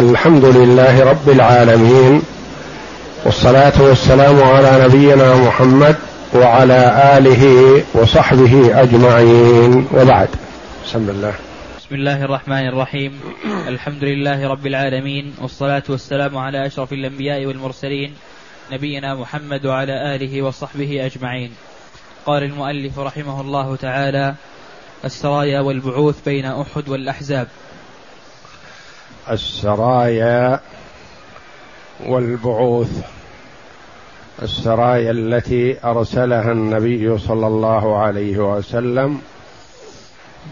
الحمد لله رب العالمين والصلاة والسلام على نبينا محمد وعلى آله وصحبه أجمعين وبعد. بسم الله. بسم الله الرحمن الرحيم. الحمد لله رب العالمين والصلاة والسلام على أشرف الأنبياء والمرسلين نبينا محمد وعلى آله وصحبه أجمعين. قال المؤلف رحمه الله تعالى السرايا والبعوث بين أحد والأحزاب. السرايا والبعوث السرايا التي أرسلها النبي صلى الله عليه وسلم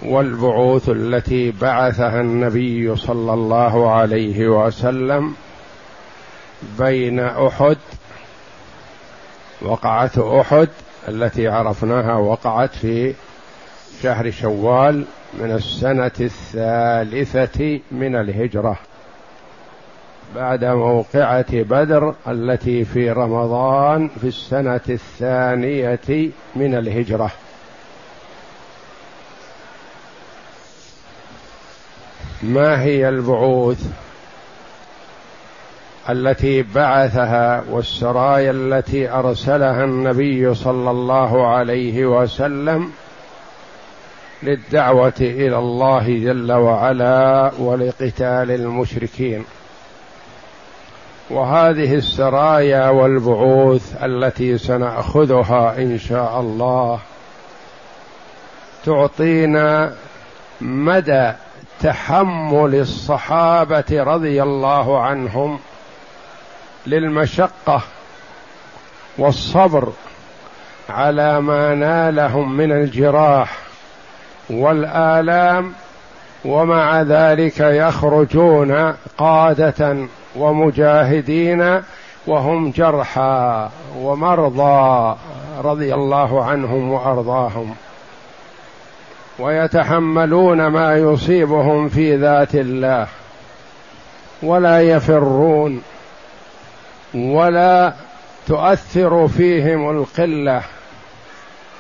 والبعوث التي بعثها النبي صلى الله عليه وسلم بين أحد وقعة أحد التي عرفناها وقعت في شهر شوال من السنة الثالثة من الهجرة بعد موقعة بدر التي في رمضان في السنة الثانية من الهجرة. ما هي البعوث التي بعثها والسرايا التي أرسلها النبي صلى الله عليه وسلم للدعوة إلى الله جل وعلا ولقتال المشركين. وهذه السرايا والبعوث التي سنأخذها إن شاء الله تعطينا مدى تحمل الصحابة رضي الله عنهم للمشقة والصبر على ما نالهم من الجراح والآلام ومع ذلك يخرجون قادة ومجاهدين وهم جرحى ومرضى رضي الله عنهم وأرضاهم ويتحملون ما يصيبهم في ذات الله ولا يفرون ولا تؤثر فيهم القلة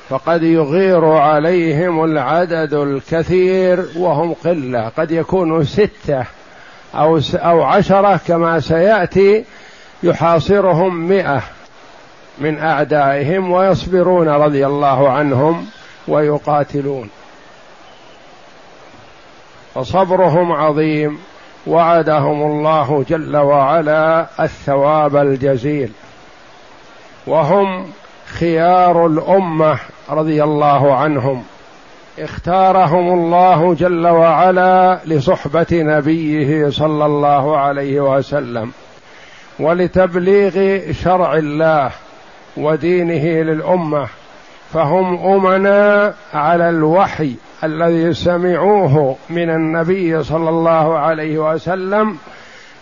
فقد يغير عليهم العدد الكثير وهم قلة. قد يكونوا ستة أو أو عشرة كما سيأتي يحاصرهم مئة من أعدائهم ويصبرون رضي الله عنهم ويقاتلون. فصبرهم عظيم. وعدهم الله جل وعلا الثواب الجزيل. وهم خيار الأمة. رضي الله عنهم. اختارهم الله جل وعلا لصحبة نبيه صلى الله عليه وسلم ولتبليغ شرع الله ودينه للأمة. فهم أمنا على الوحي الذي سمعوه من النبي صلى الله عليه وسلم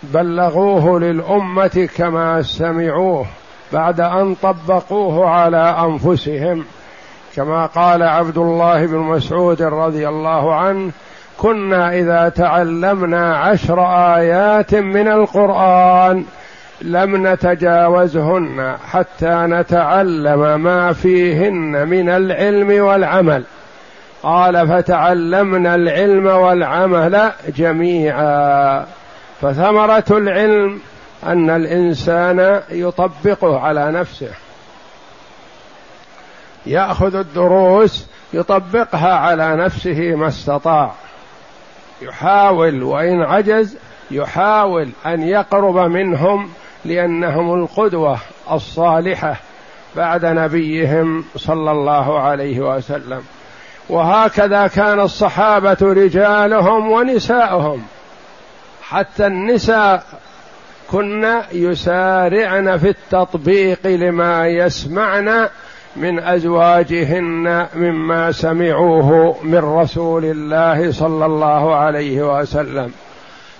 بلغوه للأمة كما سمعوه بعد أن طبقوه على أنفسهم. كما قال عبد الله بن مسعود رضي الله عنه كنا إذا تعلمنا عشر آيات من القرآن لم نتجاوزهن حتى نتعلم ما فيهن من العلم والعمل. قال فتعلمنا العلم والعمل جميعا. فثمرة العلم أن الإنسان يطبقه على نفسه. ياخذ الدروس يطبقها على نفسه ما استطاع. يحاول وان عجز يحاول ان يقرب منهم لانهم القدوه الصالحه بعد نبيهم صلى الله عليه وسلم. وهكذا كان الصحابة رجالهم ونساؤهم. حتى النساء كن يسارعن في التطبيق لما يسمعن من أزواجهن مما سمعوه من رسول الله صلى الله عليه وسلم.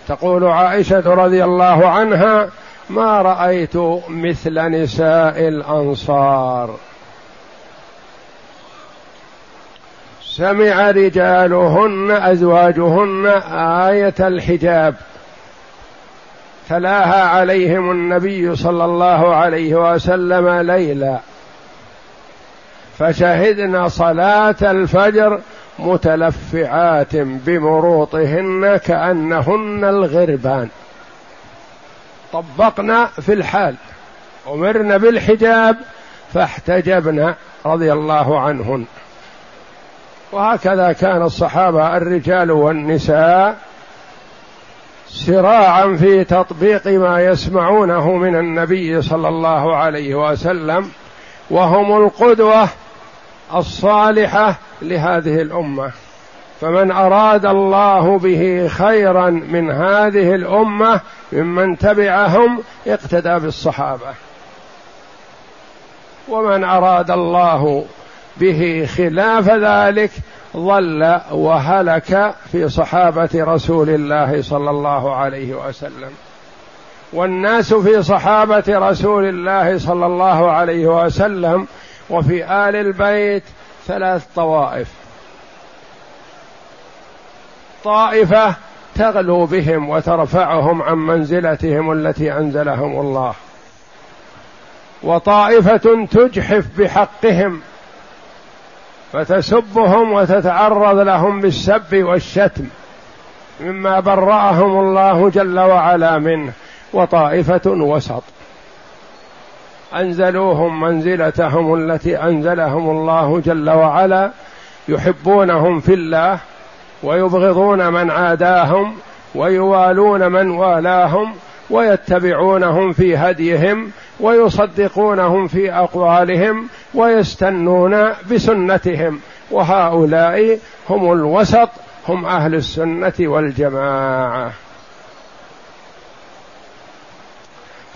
تقول عائشة رضي الله عنها ما رأيت مثل نساء الأنصار. سمع رجالهن أزواجهن آية الحجاب. تلاها عليهم النبي صلى الله عليه وسلم ليلا. فشهدنا صلاة الفجر متلفعات بمروطهن كأنهن الغربان. طبقنا في الحال. أمرنا بالحجاب فاحتجبنا رضي الله عنهن. وهكذا كان الصحابة الرجال والنساء سراعا في تطبيق ما يسمعونه من النبي صلى الله عليه وسلم وهم القدوة الصالحة لهذه الأمة. فمن أراد الله به خيرا من هذه الأمة ممن تبعهم اقتدى بالصحابة. ومن أراد الله به خلاف ذلك ضل وهلك في صحابة رسول الله صلى الله عليه وسلم. والناس في صحابة رسول الله صلى الله عليه وسلم وفي آل البيت ثلاث طوائف. طائفة تغلو بهم وترفعهم عن منزلتهم التي أنزلهم الله. وطائفة تجحف بحقهم فتسبهم وتتعرض لهم بالسب والشتم مما برأهم الله جل وعلا منه. وطائفة وسط. أنزلوهم منزلتهم التي أنزلهم الله جل وعلا يحبونهم في الله ويبغضون من عاداهم ويوالون من والاهم ويتبعونهم في هديهم ويصدقونهم في أقوالهم ويستنون بسنتهم. وهؤلاء هم الوسط هم أهل السنة والجماعة.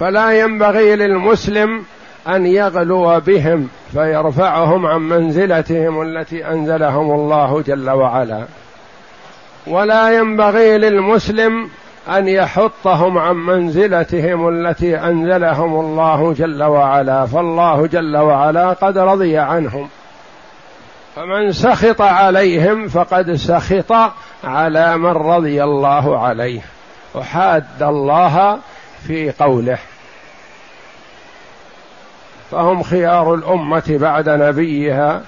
فلا ينبغي للمسلم أن يغلو بهم فيرفعهم عن منزلتهم التي أنزلهم الله جل وعلا. ولا ينبغي للمسلم أن يحطهم عن منزلتهم التي أنزلهم الله جل وعلا فالله جل وعلا قد رضي عنهم. فمن سخط عليهم فقد سخط على من رضي الله عليه. وحاد الله في قوله. فهم خيار الأمة بعد نبيها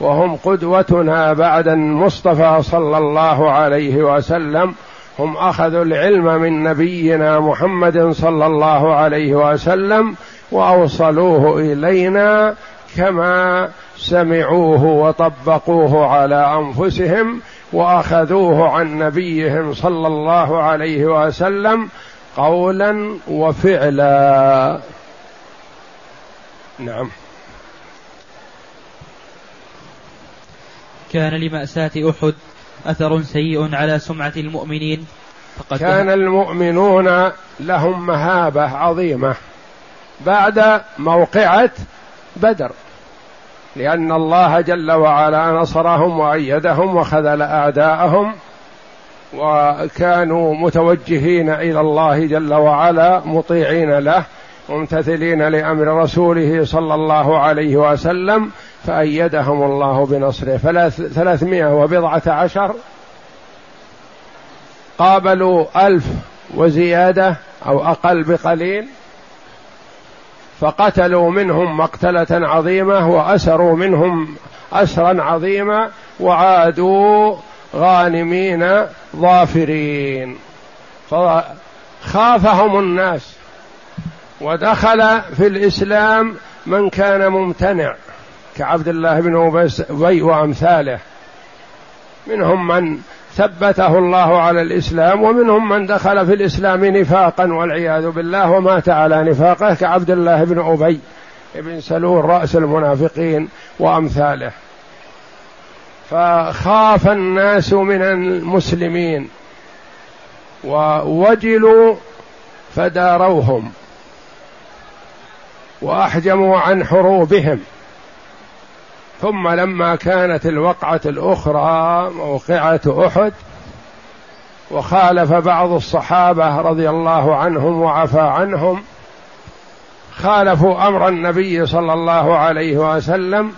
وهم قدوتنا بعد المصطفى صلى الله عليه وسلم. هم أخذوا العلم من نبينا محمد صلى الله عليه وسلم وأوصلوه إلينا كما سمعوه وطبقوه على أنفسهم وأخذوه عن نبيهم صلى الله عليه وسلم قولا وفعلا. نعم. كان لمأساة أحد أثر سيء على سمعة المؤمنين فقد كان المؤمنون لهم مهابة عظيمة بعد موقعة بدر لأن الله جل وعلا نصرهم وأيدهم وخذل أعداءهم وكانوا متوجهين إلى الله جل وعلا مطيعين له ممتثلين لأمر رسوله صلى الله عليه وسلم فأيدهم الله بنصره. ثلاثمائة وبضعة عشر. قابلوا ألف وزيادة أو أقل بقليل فقتلوا منهم مقتلة عظيمة وأسروا منهم أسرا عظيما وعادوا غانمين ظافرين. فخافهم الناس. ودخل في الإسلام من كان ممتنع كعبد الله بن أبي وأمثاله. منهم من ثبته الله على الإسلام ومنهم من دخل في الإسلام نفاقا والعياذ بالله ومات على نفاقه كعبد الله بن أبي بن سلول رأس المنافقين وأمثاله. فخاف الناس من المسلمين ووجلوا فداروهم. وأحجموا عن حروبهم. ثم لما كانت الوقعة الأخرى موقعة أحد وخالف بعض الصحابة رضي الله عنهم وعفى عنهم خالفوا أمر النبي صلى الله عليه وسلم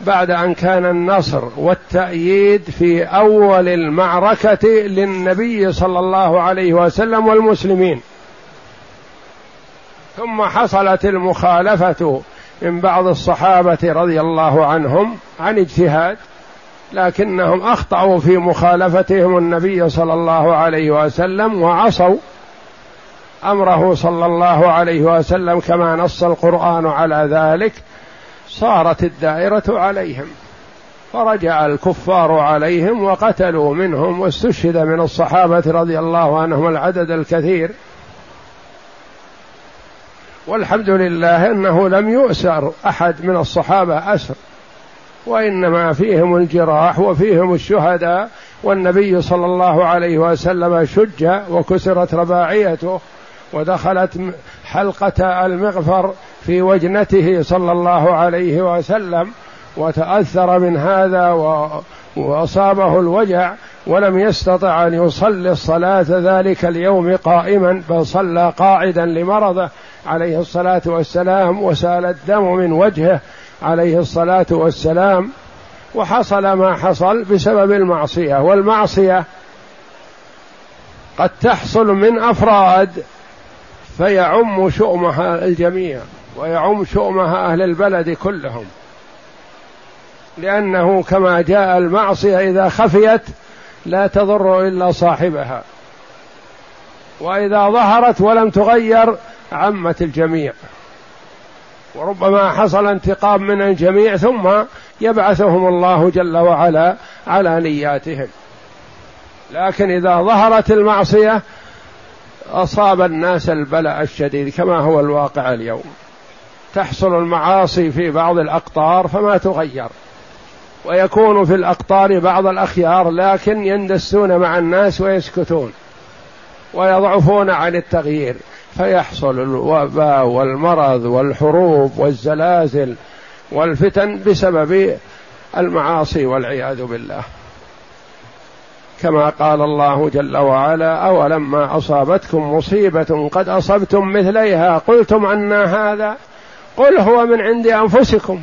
بعد أن كان النصر والتأييد في أول المعركة للنبي صلى الله عليه وسلم والمسلمين. ثم حصلت المخالفة من بعض الصحابة رضي الله عنهم عن اجتهاد لكنهم أخطأوا في مخالفتهم النبي صلى الله عليه وسلم وعصوا أمره صلى الله عليه وسلم كما نص القرآن على ذلك صارت الدائرة عليهم. فرجع الكفار عليهم وقتلوا منهم واستشهد من الصحابة رضي الله عنهم العدد الكثير. والحمد لله أنه لم يؤسر أحد من الصحابة أسر وإنما فيهم الجراح وفيهم الشهداء والنبي صلى الله عليه وسلم شج وكسرت رباعيته ودخلت حلقة المغفر في وجنته صلى الله عليه وسلم وتأثر من هذا وأصابه الوجع ولم يستطع أن يصلي الصلاة ذلك اليوم قائما بل صلى قاعدا لمرضه عليه الصلاة والسلام وسال الدم من وجهه عليه الصلاة والسلام وحصل ما حصل بسبب المعصية والمعصية قد تحصل من أفراد فيعم شؤمها الجميع ويعم شؤمها أهل البلد كلهم. لأنه كما جاء المعصية إذا خفيت لا تضر إلا صاحبها. وإذا ظهرت ولم تغير عمت الجميع. وربما حصل انتقام من الجميع ثم يبعثهم الله جل وعلا على نياتهم. لكن إذا ظهرت المعصية أصاب الناس البلاء الشديد كما هو الواقع اليوم. تحصل المعاصي في بعض الأقطار فما تغير. ويكون في الأقطار بعض الأخيار لكن يندسون مع الناس ويسكتون. ويضعفون عن التغيير. فيحصل الوباء والمرض والحروب والزلازل والفتن بسبب المعاصي والعياذ بالله. كما قال الله جل وعلا أولما أصابتكم مصيبة قد أصبتم مثليها قلتم عنا هذا قل هو من عند أنفسكم.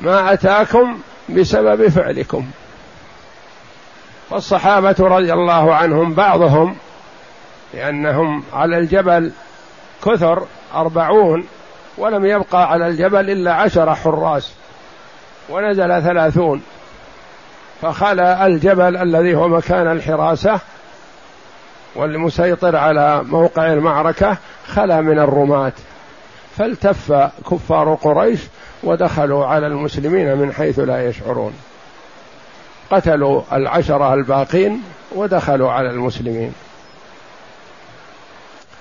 ما أتاكم بسبب فعلكم. والصحابة رضي الله عنهم بعضهم لأنهم على الجبل كثر أربعون ولم يبقى على الجبل إلا عشر حراس ونزل ثلاثون فخلى الجبل الذي هو مكان الحراسة والمسيطر على موقع المعركة خلا من الرماة فالتف كفار قريش ودخلوا على المسلمين من حيث لا يشعرون قتلوا العشرة الباقين ودخلوا على المسلمين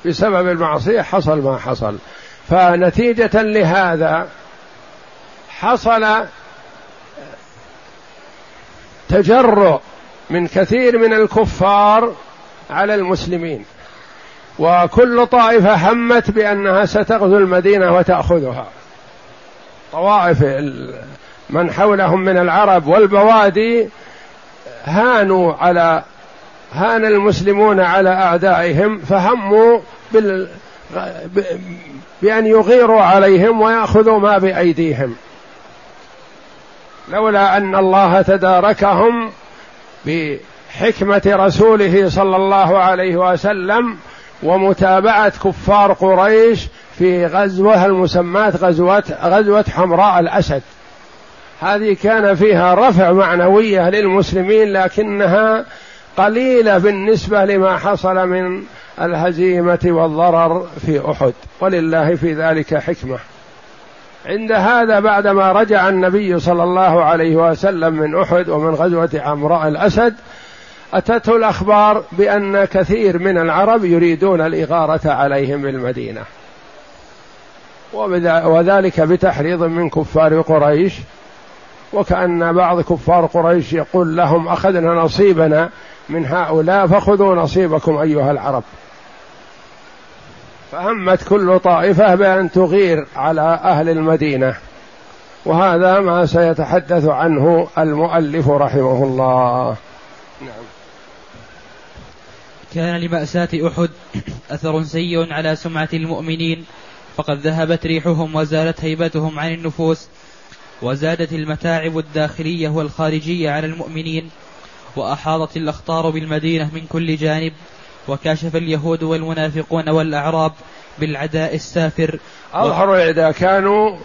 بسبب المعصية حصل ما حصل. فنتيجة لهذا حصل تجرؤ من كثير من الكفار على المسلمين. وكل طائفة همت بأنها ستغزو المدينة وتأخذها. طوائف من حولهم من العرب والبوادي هانوا على هان المسلمون على أعدائهم فهموا بال بأن يغيروا عليهم ويأخذوا ما بأيديهم. لولا أن الله تداركهم بحكمة رسوله صلى الله عليه وسلم ومتابعة كفار قريش في غزوها المسماة غزوة غزوة حمراء الأسد. هذه كان فيها رفع معنوية للمسلمين لكنها قليلة بالنسبة لما حصل من الهزيمة والضرر في أحد. ولله في ذلك حكمة. عند هذا بعدما رجع النبي صلى الله عليه وسلم من أحد ومن غزوة عمراء الأسد أتته الأخبار بأن كثير من العرب يريدون الإغارة عليهم بالمدينة. وذلك بتحريض من كفار قريش. وكأن بعض كفار قريش يقول لهم أخذنا نصيبنا من هؤلاء فخذوا نصيبكم أيها العرب. فهمت كل طائفة بأن تغير على أهل المدينة وهذا ما سيتحدث عنه المؤلف رحمه الله. نعم. كان لمأساة أحد أثر سيء على سمعة المؤمنين فقد ذهبت ريحهم وزالت هيبتهم عن النفوس وزادت المتاعب الداخلية والخارجية على المؤمنين وأحاطت الأخطار بالمدينة من كل جانب وكاشف اليهود والمنافقون والأعراب بالعداء السافر. أظهر العداء كانوا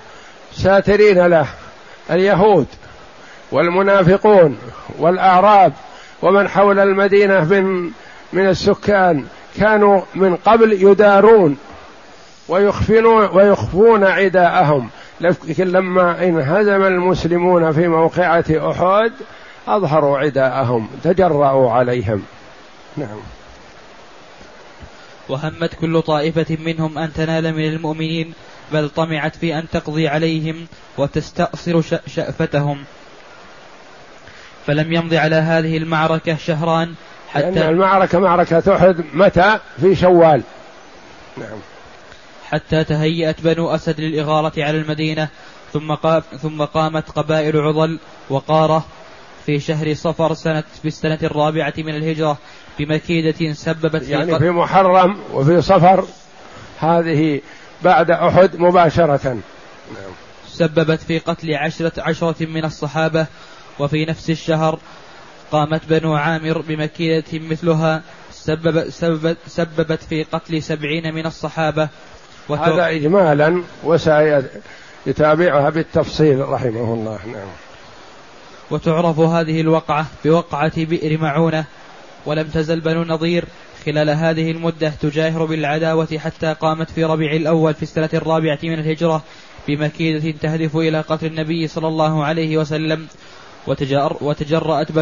ساترين له اليهود والمنافقون والأعراب ومن حول المدينة من من السكان كانوا من قبل يدارون ويخفون ويخفون عداءهم. لكن لما انهزم المسلمون في موقعة أحد أظهروا عداءهم تجرأوا عليهم. نعم. وهمت كل طائفة منهم أن تنال من المؤمنين بل طمعت في أن تقضي عليهم وتستأصل شأفتهم. فلم يمض على هذه المعركة شهران حتى لأن المعركة معركة أحد متى؟ في شوال. نعم. حتى تهيأت بنو أسد للإغارة على المدينة ثم قام ثم قامت قبائل عضل وقارة في شهر صفر سنة في السنة الرابعة من الهجرة بمكيدة سببت في يعني في محرم وفي صفر. هذه بعد أحد مباشرة. سببت في قتل عشرة عشرة من الصحابة وفي نفس الشهر قامت بنو عامر بمكيدة مثلها. سبب سببت, سببت في قتل سبعين من الصحابة. هذا إجمالا وسيتابعها بالتفصيل رحمه الله. نعم. وتعرف هذه الوقعة بوقعة بئر معونة ولم تزل بنو النضير خلال هذه المدة تجاهر بالعداوة حتى قامت في ربيع الأول في السنة الرابعة من الهجرة بمكيدة تهدف إلى قتل النبي صلى الله عليه وسلم. وتجر وتجرأت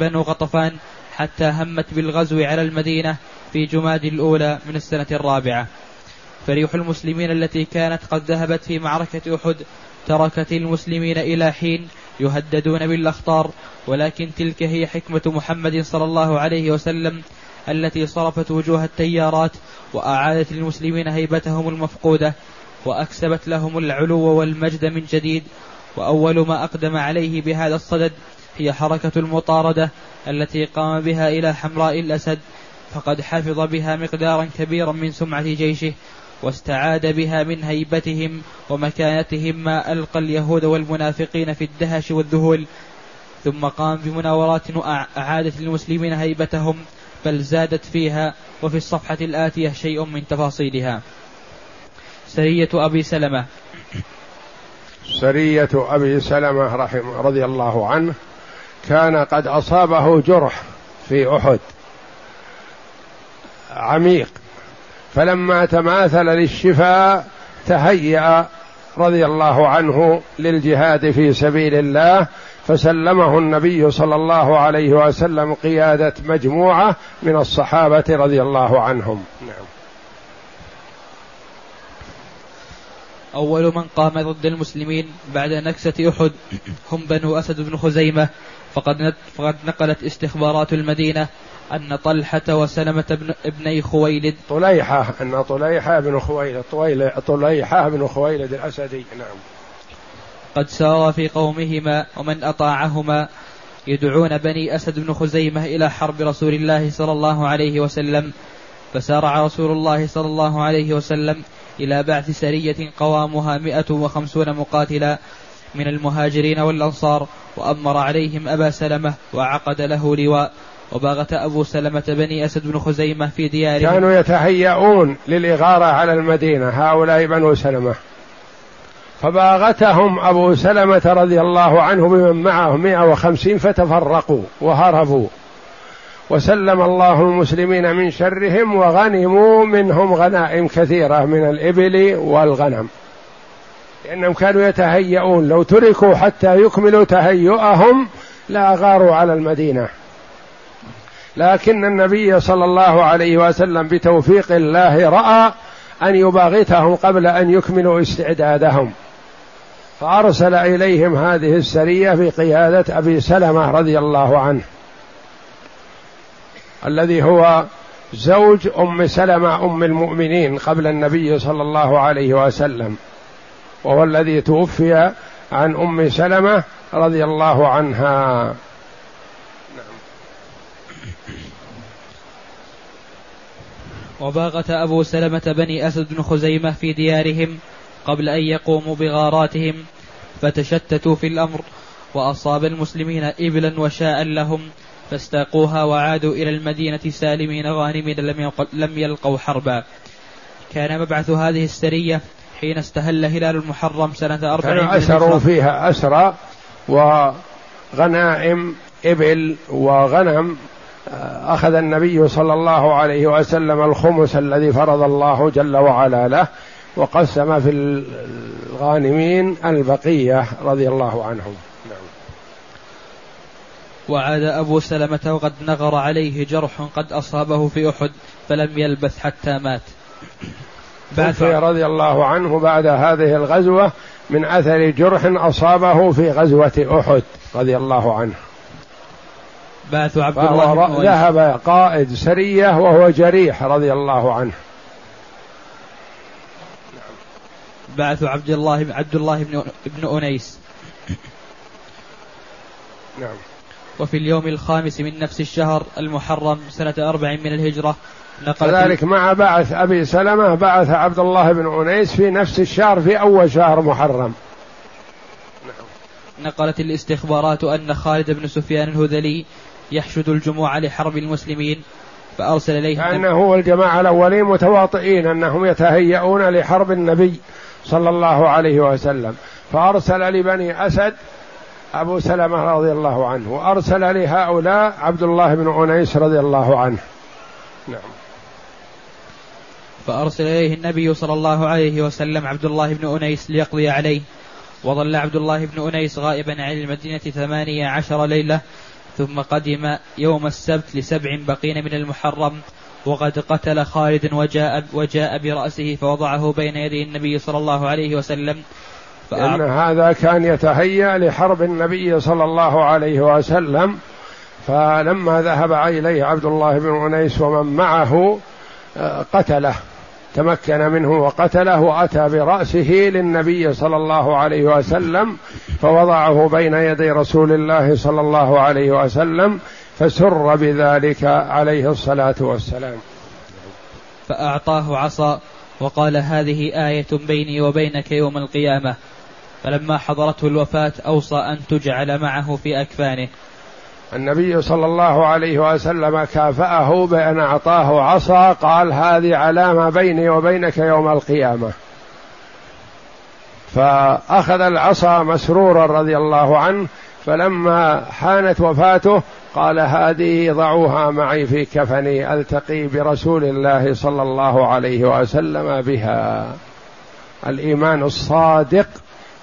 بنو غطفان حتى همت بالغزو على المدينة في جماد الأولى من السنة الرابعة. فريح المسلمين التي كانت قد ذهبت في معركة أحد تركت المسلمين إلى حين يهددون بالأخطار ولكن تلك هي حكمة محمد صلى الله عليه وسلم التي صرفت وجوه التيارات وأعادت للمسلمين هيبتهم المفقودة وأكسبت لهم العلو والمجد من جديد. وأول ما أقدم عليه بهذا الصدد هي حركة المطاردة التي قام بها إلى حمراء الأسد فقد حفظ بها مقدارا كبيرا من سمعة جيشه واستعاد بها من هيبتهم ومكانتهم ما ألقى اليهود والمنافقين في الدهش والذهول. ثم قام بمناورات أعادت للمسلمين هيبتهم بل زادت فيها وفي الصفحة الآتية شيء من تفاصيلها. سرية أبي سلمة. سرية أبي سلمة رحمه رضي الله عنه كان قد أصابه جرح في أحد. عميق. فلما تماثل للشفاء تهيأ رضي الله عنه للجهاد في سبيل الله فسلمه النبي صلى الله عليه وسلم قيادة مجموعة من الصحابة رضي الله عنهم. نعم. أول من قام ضد المسلمين بعد نكسة أحد هم بنو أسد بن خزيمة فقد فقد نقلت استخبارات المدينة أن طلحة وسلمة بن ابني خويلد. طليحة أن طليحة بن خويلد طليحة بن خويلد الأسدي نعم. قد سار في قومهما ومن أطاعهما يدعون بني أسد بن خزيمة إلى حرب رسول الله صلى الله عليه وسلم فسارع رسول الله صلى الله عليه وسلم إلى بعث سرية قوامها مئة وخمسون مقاتلا من المهاجرين والأنصار وأمر عليهم أبا سلمة وعقد له لواء. وباغت أبو سلمة بني أسد بن خزيمة في ديارهم. كانوا يتهيئون للإغارة على المدينة هؤلاء بنو سلمة. فباغتهم أبو سلمة رضي الله عنه بمن معه مئة وخمسين فتفرقوا وهربوا. وسلم الله المسلمين من شرهم وغنموا منهم غنائم كثيرة من الإبل والغنم. لأنهم كانوا يتهيئون لو تركوا حتى يكملوا تهيؤهم لأغاروا على المدينة. لكن النبي صلى الله عليه وسلم بتوفيق الله رأى أن يباغتهم قبل أن يكملوا استعدادهم. فأرسل إليهم هذه السرية بقياده أبي سلمة رضي الله عنه الذي هو زوج أم سلمة أم المؤمنين قبل النبي صلى الله عليه وسلم وهو الذي توفي عن أم سلمة رضي الله عنها. وباغت أبو سلمة بني أسد بن خزيمة في ديارهم قبل أن يقوموا بغاراتهم فتشتتوا في الأمر وأصاب المسلمين إبلا وشاء لهم فاستاقوها وعادوا إلى المدينة سالمين غانمين لم, لم يلقوا حربا. كان مبعث هذه السرية حين استهل هلال المحرم سنة أربع كانوا أسروا فيها أسرى وغنائم إبل وغنم أخذ النبي صلى الله عليه وسلم الخمس الذي فرض الله جل وعلا له وقسم في الغانمين البقية رضي الله عنهم. نعم. وعاد أبو سلمة وقد نغر عليه جرح قد أصابه في أحد فلم يلبث حتى مات. توفي رضي الله عنه بعد هذه الغزوة من أثر جرح أصابه في غزوة أحد رضي الله عنه. بعث عبد الله ذهب قائد سرية وهو جريح رضي الله عنه. بعث عبد الله عبد الله بن ابن أنيس. نعم. وفي اليوم الخامس من نفس الشهر المحرم سنة أربع من الهجرة نقل كذلك مع بعث أبي سلمة بعث عبد الله بن أنيس في نفس الشهر في أول شهر محرم. نقلت الاستخبارات أن خالد بن سفيان الهذلي يحشد الجموع لحرب المسلمين فأرسل إليه كأنه والجماعة الأولين متواطئين أنهم يتهيئون لحرب النبي صلى الله عليه وسلم. فأرسل لبني أسد أبو سلمة رضي الله عنه وأرسل لهؤلاء عبد الله بن أنيس رضي الله عنه. نعم. فأرسل إليه النبي صلى الله عليه وسلم عبد الله بن أنيس ليقضي عليه. وظل عبد الله بن أنيس غائبا عن المدينة ثمانية عشر ليلة ثم قدم يوم السبت لسبع بقين من المحرم وقد قتل خالد وجاء وجاء برأسه فوضعه بين يدي النبي صلى الله عليه وسلم. فأن هذا كان يتهيأ لحرب النبي صلى الله عليه وسلم فلما ذهب إليه عبد الله بن أنيس ومن معه آه، قتله. تمكن منه وقتله وأتى برأسه للنبي صلى الله عليه وسلم فوضعه بين يدي رسول الله صلى الله عليه وسلم فسر بذلك عليه الصلاة والسلام. فأعطاه عصا وقال هذه آية بيني وبينك يوم القيامة فلما حضرته الوفاة أوصى أن تجعل معه في أكفانه. النبي صلى الله عليه وسلم كافأه بأن أعطاه عصا قال هذه علامة بيني وبينك يوم القيامة. فأخذ العصا مسرورا رضي الله عنه فلما حانت وفاته قال هذه ضعوها معي في كفني ألتقي برسول الله صلى الله عليه وسلم بها. الإيمان الصادق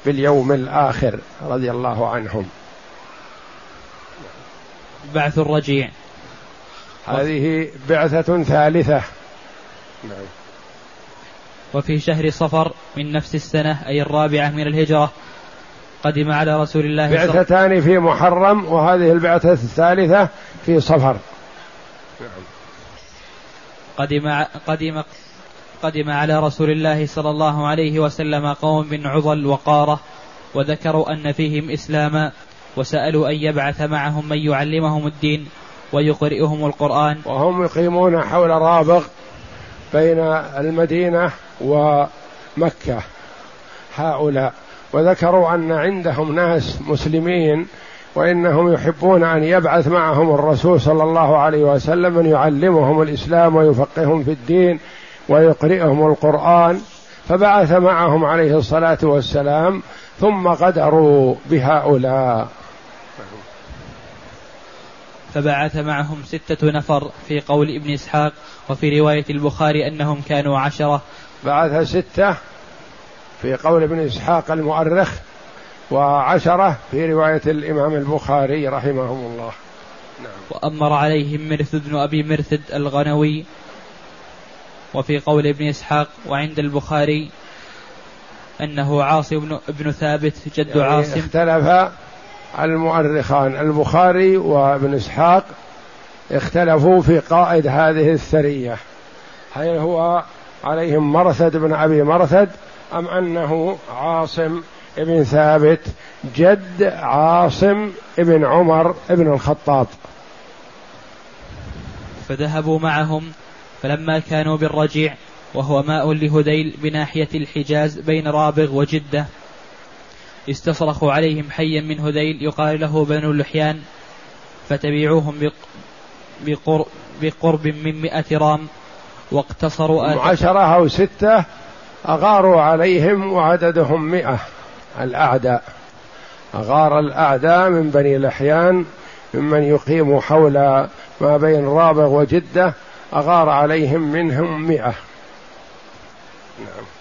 باليوم الآخر رضي الله عنهم. بعث الرجيع. هذه بعثة ثالثة. نعم. وفي شهر صفر من نفس السنة أي الرابعة من الهجرة قدم على رسول الله بعثتان في محرم وهذه البعثة الثالثة في صفر. نعم. قدم قدم قدم على رسول الله صلى الله عليه وسلم قوم من عضل وقارة وذكروا أن فيهم إسلاما وسألوا أن يبعث معهم من يعلمهم الدين ويقرئهم القرآن. وهم يقيمون حول رابغ بين المدينة ومكة هؤلاء. وذكروا أن عندهم ناس مسلمين وإنهم يحبون أن يبعث معهم الرسول صلى الله عليه وسلم من يعلمهم الإسلام ويفقههم في الدين ويقرئهم القرآن. فبعث معهم عليه الصلاة والسلام ثم غدروا بهؤلاء. فبعث معهم ستة نفر في قول ابن إسحاق وفي رواية البخاري أنهم كانوا عشرة. بعث ستة في قول ابن إسحاق المؤرخ وعشرة في رواية الإمام البخاري رحمهم الله. نعم. وأمر عليهم مرثد بن أبي مرثد الغنوي وفي قول ابن إسحاق وعند البخاري أنه عاصم بن ثابت جد يعني عاصم. اختلف المؤرخان البخاري وابن إسحاق اختلفوا في قائد هذه الثرية. هل هو عليهم مرثد بن أبي مرثد أم أنه عاصم بن ثابت جد عاصم بن عمر بن الخطاب فذهبوا معهم فلما كانوا بالرجيع وهو ماء لهذيل بناحية الحجاز بين رابغ وجدة استصرخوا عليهم حيا من هذيل يقال له بنو اللحيان فتبعوهم بقرب, بقرب من مئة رام واقتصروا عشرة أو ستة أغاروا عليهم وعددهم مئة الأعداء. أغار الأعداء من بني لحيان ممن يقيم حول ما بين رابغ وجدة أغار عليهم منهم مئة. نعم.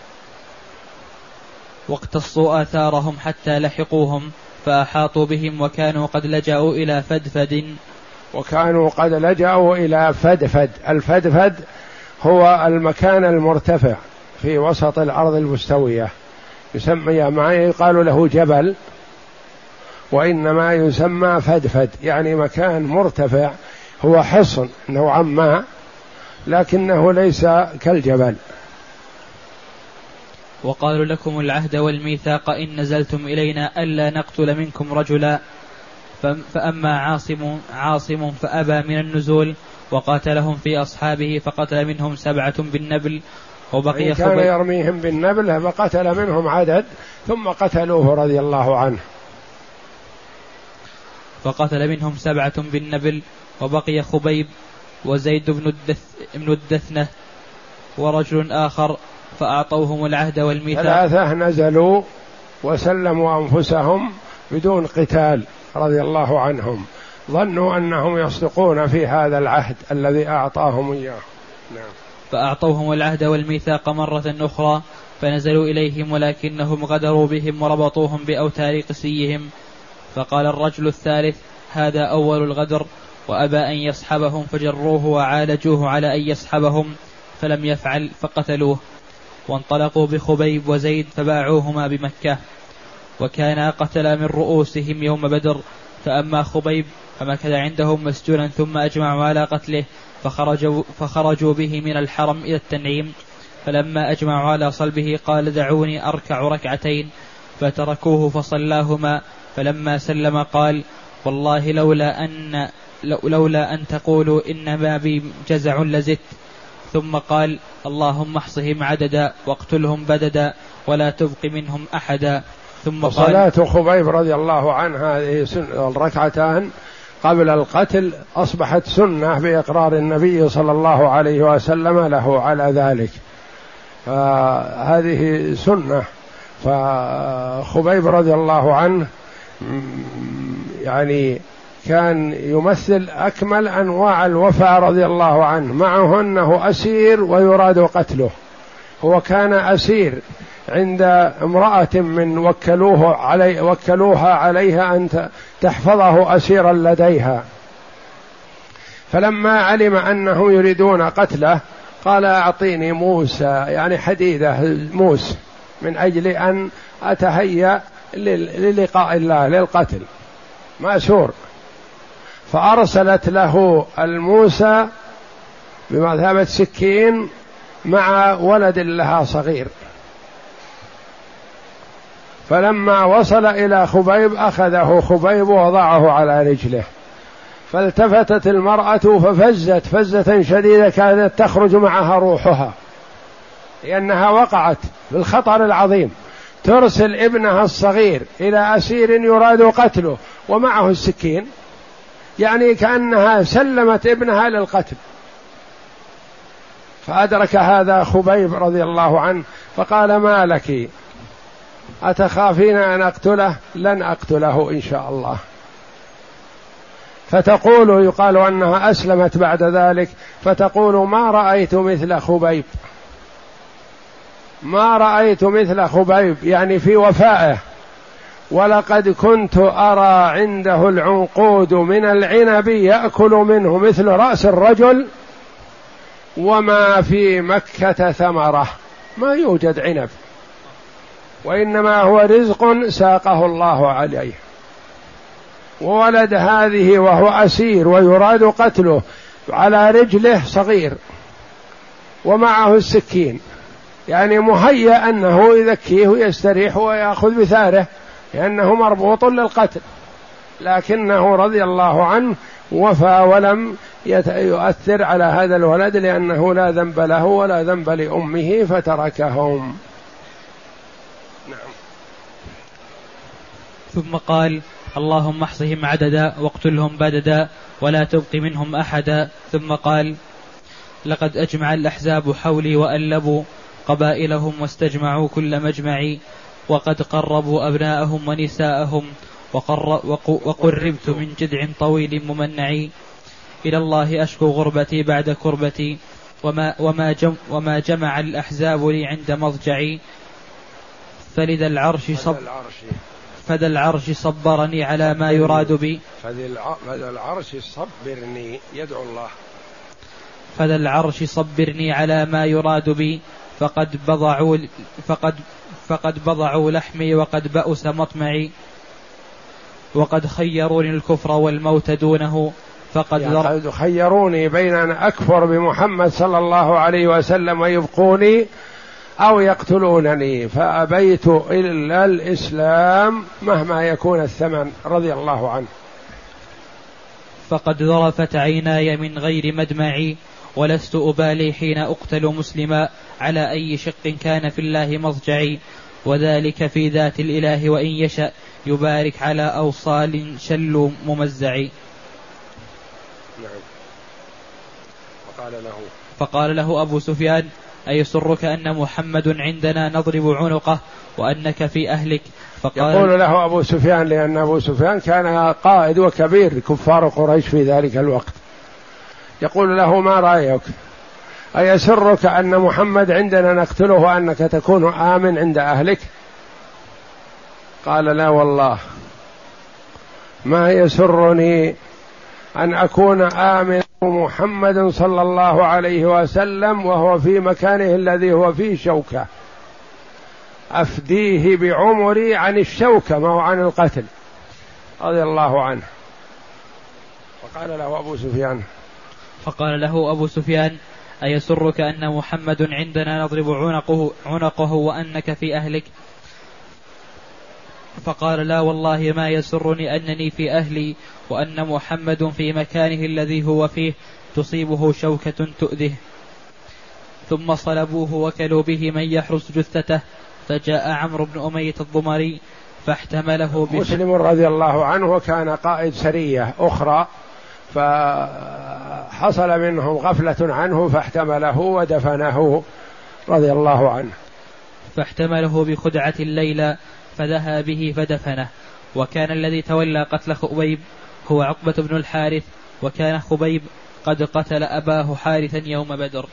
واقتصوا آثارهم حتى لحقوهم فأحاطوا بهم وكانوا قد لجأوا إلى فدفد. وكانوا قد لجأوا إلى فدفد. الفدفد هو المكان المرتفع في وسط الأرض المستوية. يسمى ما يقال له جبل وإنما يسمى فدفد. يعني مكان مرتفع هو حصن نوعا ما لكنه ليس كالجبل. وقالوا لكم العهد والميثاق إن نزلتم إلينا ألا نقتل منكم رجلا. فأما عاصم عاصم فأبى من النزول وقاتلهم في أصحابه فقتل منهم سبعة بالنبل وبقي كان يرميهم بالنبل فقتل منهم عدد ثم قتلوه رضي الله عنه. فقتل منهم سبعة بالنبل وبقي خبيب وزيد بن, الدث بن الدثنة ورجل آخر فأعطوهم العهد والميثاق. ثلاثة نزلوا وسلموا أنفسهم بدون قتال رضي الله عنهم. ظنوا أنهم يصدقون في هذا العهد الذي أعطاهم إياه. نعم. فأعطوهم العهد والميثاق مرة أخرى فنزلوا إليهم ولكنهم غدروا بهم وربطوهم بأوتار قسيهم. فقال الرجل الثالث هذا أول الغدر وأبى أن يصحبهم فجروه وعالجوه على أن يصحبهم فلم يفعل فقتلوه. وانطلقوا بخبيب وزيد فباعوهما بمكة. وكانا قتلا من رؤوسهم يوم بدر فأما خبيب فمكث عندهم مسجونا ثم أجمعوا على قتله فخرجوا, فخرجوا به من الحرم إلى التنعيم. فلما أجمعوا على صلبه قال دعوني أركع ركعتين فتركوه فصلاهما. فلما سلم قال والله لولا أن لولا أن تقولوا إنما بي جزع لزدت. ثم قال اللهم احصهم عددا واقتلهم بددا ولا تبق منهم أحدا. ثم قال صلاة خبيب رضي الله عنه هذه الركعتان قبل القتل أصبحت سنة بإقرار النبي صلى الله عليه وسلم له على ذلك. فهذه سنة. فخبيب رضي الله عنه يعني كان يمثل أكمل أنواع الوفاء رضي الله عنه. معه أنه أسير ويراد قتله. هو كان أسير عند امرأة من وكلوه علي وكلوها عليها أن تحفظه أسيرا لديها. فلما علم أنهم يريدون قتله قال أعطيني موسى يعني حديدة موس من أجل أن أتهيأ للقاء الله للقتل. مأسور. فأرسلت له الموسى بمثابة سكين مع ولد لها صغير. فلما وصل إلى خبيب أخذه خبيب ووضعه على رجله. فالتفتت المرأة ففزت فزة شديدة كانت تخرج معها روحها. لأنها وقعت في الخطر العظيم. ترسل ابنها الصغير إلى أسير يراد قتله ومعه السكين. يعني كأنها سلمت ابنها للقتل. فأدرك هذا خبيب رضي الله عنه فقال ما لك؟ أتخافين أن أقتله؟ لن أقتله إن شاء الله. فتقول يقال أنها أسلمت بعد ذلك فتقول ما رأيت مثل خبيب؟ ما رأيت مثل خبيب يعني في وفائه. ولقد كنت أرى عنده العنقود من العنب يأكل منه مثل رأس الرجل وما في مكة ثمرة. ما يوجد عنب. وإنما هو رزق ساقه الله عليه. وولد هذه وهو أسير ويراد قتله على رجله صغير ومعه السكين. يعني مهيأ أنه يذكيه ويستريح ويأخذ بثاره. لأنه مربوط للقتل. لكنه رضي الله عنه وفى ولم يؤثر على هذا الولد لأنه لا ذنب له ولا ذنب لأمه فتركهم. نعم. ثم قال اللهم احصهم عددا واقتلهم بددا ولا تبق منهم أحدا. ثم قال لقد أجمع الأحزاب حولي وألبوا قبائلهم واستجمعوا كل مجمع وقد قربوا أبناءهم ونساءهم وقر وقربت من جذع طويل ممنع إلى الله أشكو غربتي بعد كربتي. وما, وما, جم وما جمع الأحزاب لي عند مضجعي. فلذا العرش صب فذا العرش صبرني على ما يراد بي. فذا العرش صبرني يدعو الله. فذا العرش صبرني على ما يراد بي. فقد بضعوا فقد فقد بضعوا لحمي وقد بأس مطمعي وقد خيروني الكفر والموت دونه فقد يعني خيروني بين أن أكفر بمحمد صلى الله عليه وسلم ويبقوني أو يقتلونني فأبيت إلا الإسلام مهما يكون الثمن رضي الله عنه. فقد ذرفت عيناي من غير مدمعي ولست أبالي حين أقتل مسلما على أي شق كان في الله مضجعي وذلك في ذات الإله وإن يشأ يبارك على أوصال شل ممزعي نعم. فقال له فقال له أبو سفيان أيسرك أن محمد عندنا نضرب عنقه وأنك في أهلك؟ فقال يقول له أبو سفيان لأن أبو سفيان كان قائد وكبير كفار قريش في ذلك الوقت. يقول له ما رأيك؟ أيسرك أن محمد عندنا نقتله وأنك تكون آمن عند أهلك؟ قال لا والله. ما يسرني أن أكون آمن محمد صلى الله عليه وسلم وهو في مكانه الذي هو فيه شوكة. أفديه بعمري عن الشوكة ما هو عن القتل. رضي الله عنه. وقال له أبو سفيان. فقال له أبو سفيان أيسرك أن محمد عندنا نضرب عنقه, عنقه وأنك في أهلك؟ فقال لا والله ما يسرني أنني في أهلي وأن محمد في مكانه الذي هو فيه تصيبه شوكة تؤذيه. ثم صلبوه وكلوا به من يحرس جثته. فجاء عمرو بن أمية الضمري فاحتمله مسلم رضي الله عنه وكان قائد سرية أخرى فحصل منهم غفلة عنه فاحتمله ودفنه رضي الله عنه. فاحتمله بخدعة الليلة فذهب به فدفنه. وكان الذي تولى قتل خبيب هو عقبة بن الحارث وكان خبيب قد قتل أباه حارثا يوم بدر.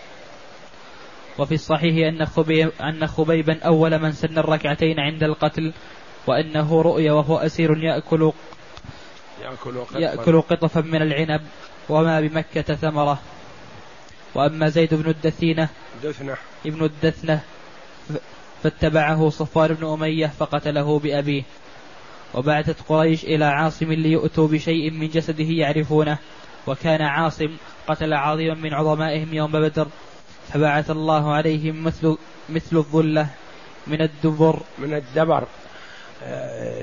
وفي الصحيح أن, خبيب أن خبيبا أول من سن الركعتين عند القتل وأنه رؤي وهو أسير يأكل يأكل قطفا, يأكل قطفا من العنب وما بمكة ثمرة. وأما زيد بن الدثينة دثنة. ابن الدثنة فاتبعه صفوان بن أمية فقتله بأبيه. وبعثت قريش إلى عاصم ليؤتوا بشيء من جسده يعرفونه. وكان عاصم قتل عظيما من عظمائهم يوم بدر. فبعث الله عليهم مثل مثل الظلة من الدبر. من الدبر.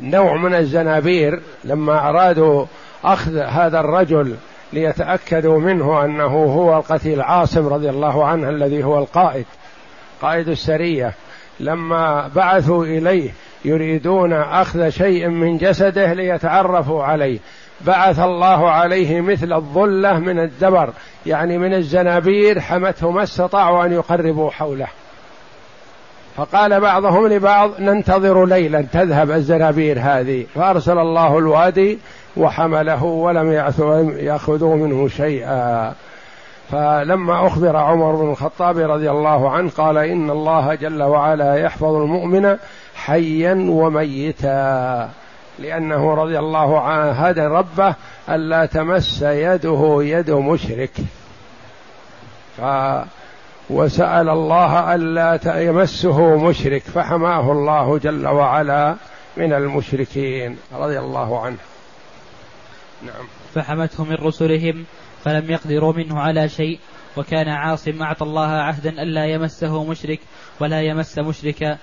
نوع من الزنابير لما أرادوا أخذ هذا الرجل ليتأكدوا منه أنه هو القتيل عاصم رضي الله عنه الذي هو القائد قائد السرية لما بعثوا إليه يريدون أخذ شيء من جسده ليتعرفوا عليه. بعث الله عليه مثل الظلة من الدبر يعني من الزنابير حمته ما استطاعوا أن يقربوا حوله. فقال بعضهم لبعض ننتظر ليلا تذهب الزنابير هذه. فأرسل الله الوادي وحمله ولم يأخذوا منه شيئا. فلما أخبر عمر بن الخطاب رضي الله عنه قال إن الله جل وعلا يحفظ المؤمن حيا وميتا لأنه رضي الله عنه هدى ربه ألا تمس يده يد مشرك. ف وسأل الله ألا يمسه مشرك فحماه الله جل وعلا من المشركين رضي الله عنه. نعم. فحمته من رسلهم فلم يقدروا منه على شيء وكان عاصم أعطى الله عهدا ألا يمسه مشرك ولا يمس مشركا.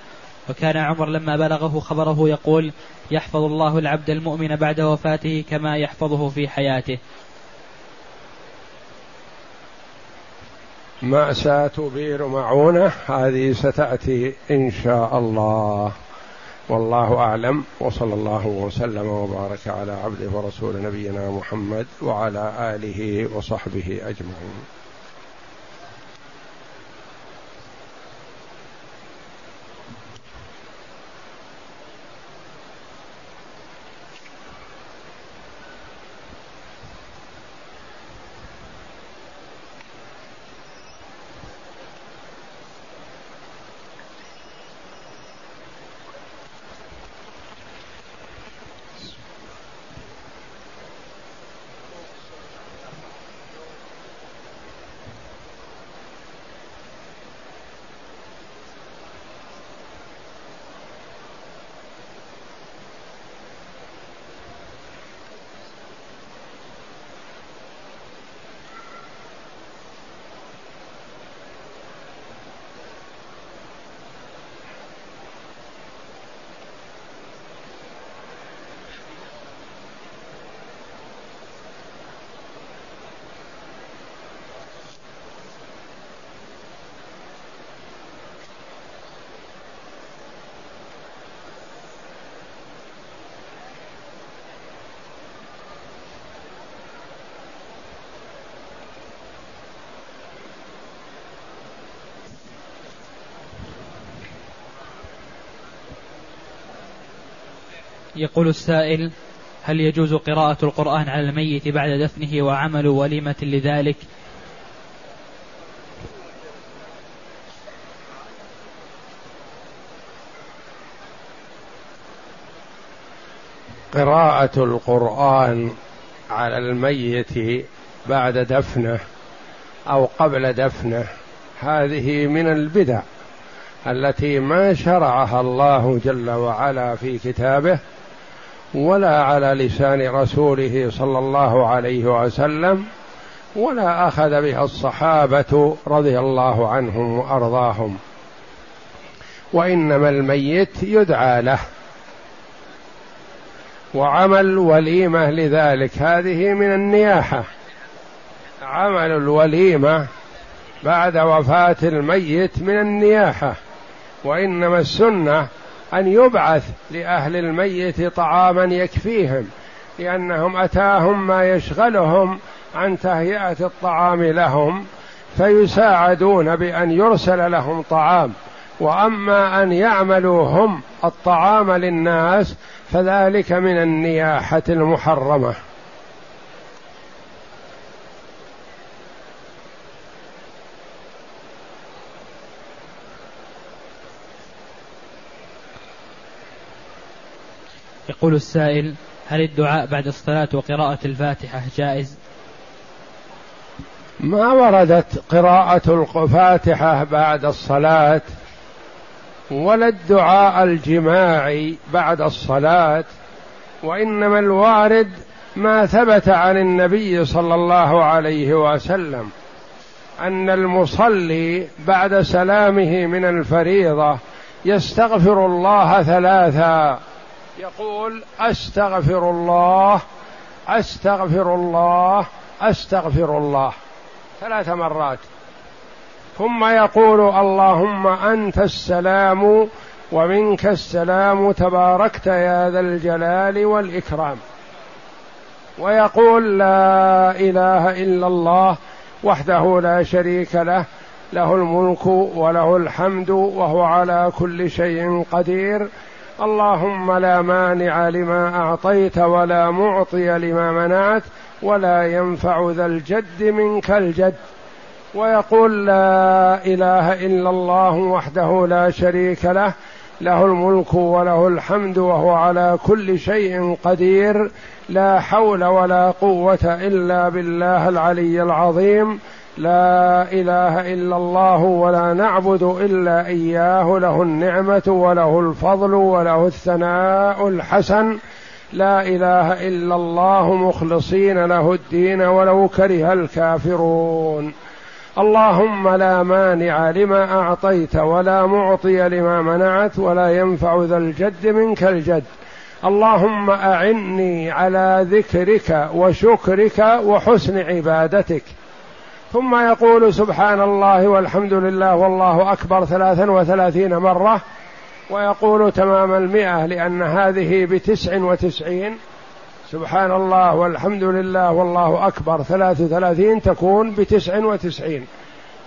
وكان عمر لما بلغه خبره يقول يحفظ الله العبد المؤمن بعد وفاته كما يحفظه في حياته. مأساة بير معونة هذه ستأتي إن شاء الله. والله أعلم وصلى الله وسلم وبارك على عبده ورسول نبينا محمد وعلى آله وصحبه أجمعين. يقول السائل هل يجوز قراءة القرآن على الميت بعد دفنه وعمل وليمة لذلك؟ قراءة القرآن على الميت بعد دفنه أو قبل دفنه هذه من البدع التي ما شرعها الله جل وعلا في كتابه ولا على لسان رسوله صلى الله عليه وسلم ولا أخذ بها الصحابة رضي الله عنهم وأرضاهم. وإنما الميت يدعى له. وعمل وليمه لذلك هذه من النياحة. عمل الوليمة بعد وفاة الميت من النياحة. وإنما السنة أن يبعث لأهل الميت طعاما يكفيهم لأنهم أتاهم ما يشغلهم عن تهيئة الطعام لهم فيساعدون بأن يرسل لهم طعام. وأما أن يعملوا هم الطعام للناس فذلك من النياحة المحرمة. يقول السائل هل الدعاء بعد الصلاة وقراءة الفاتحة جائز؟ ما وردت قراءة الفاتحة بعد الصلاة ولا الدعاء الجماعي بعد الصلاة وإنما الوارد ما ثبت عن النبي صلى الله عليه وسلم أن المصلي بعد سلامه من الفريضة يستغفر الله ثلاثا يقول أستغفر الله أستغفر الله أستغفر الله. ثلاث مرات. ثم يقول اللهم أنت السلام ومنك السلام تباركت يا ذا الجلال والإكرام. ويقول لا إله إلا الله وحده لا شريك له له الملك وله الحمد وهو على كل شيء قدير. اللهم لا مانع لما أعطيت ولا معطي لما منعت ولا ينفع ذا الجد منك الجد. ويقول لا إله إلا الله وحده لا شريك له له الملك وله الحمد وهو على كل شيء قدير. لا حول ولا قوة إلا بالله العلي العظيم. لا إله إلا الله ولا نعبد إلا إياه له النعمة وله الفضل وله الثناء الحسن. لا إله إلا الله مخلصين له الدين ولو كره الكافرون. اللهم لا مانع لما أعطيت ولا معطي لما منعت ولا ينفع ذا الجد منك الجد. اللهم أعني على ذكرك وشكرك وحسن عبادتك. ثم يقول سبحان الله والحمد لله والله أكبر ثلاثا وثلاثين مرة ويقول تمام المئة لأن هذه بتسع وتسعين. سبحان الله والحمد لله والله أكبر ثلاث وثلاثين تكون بتسع وتسعين.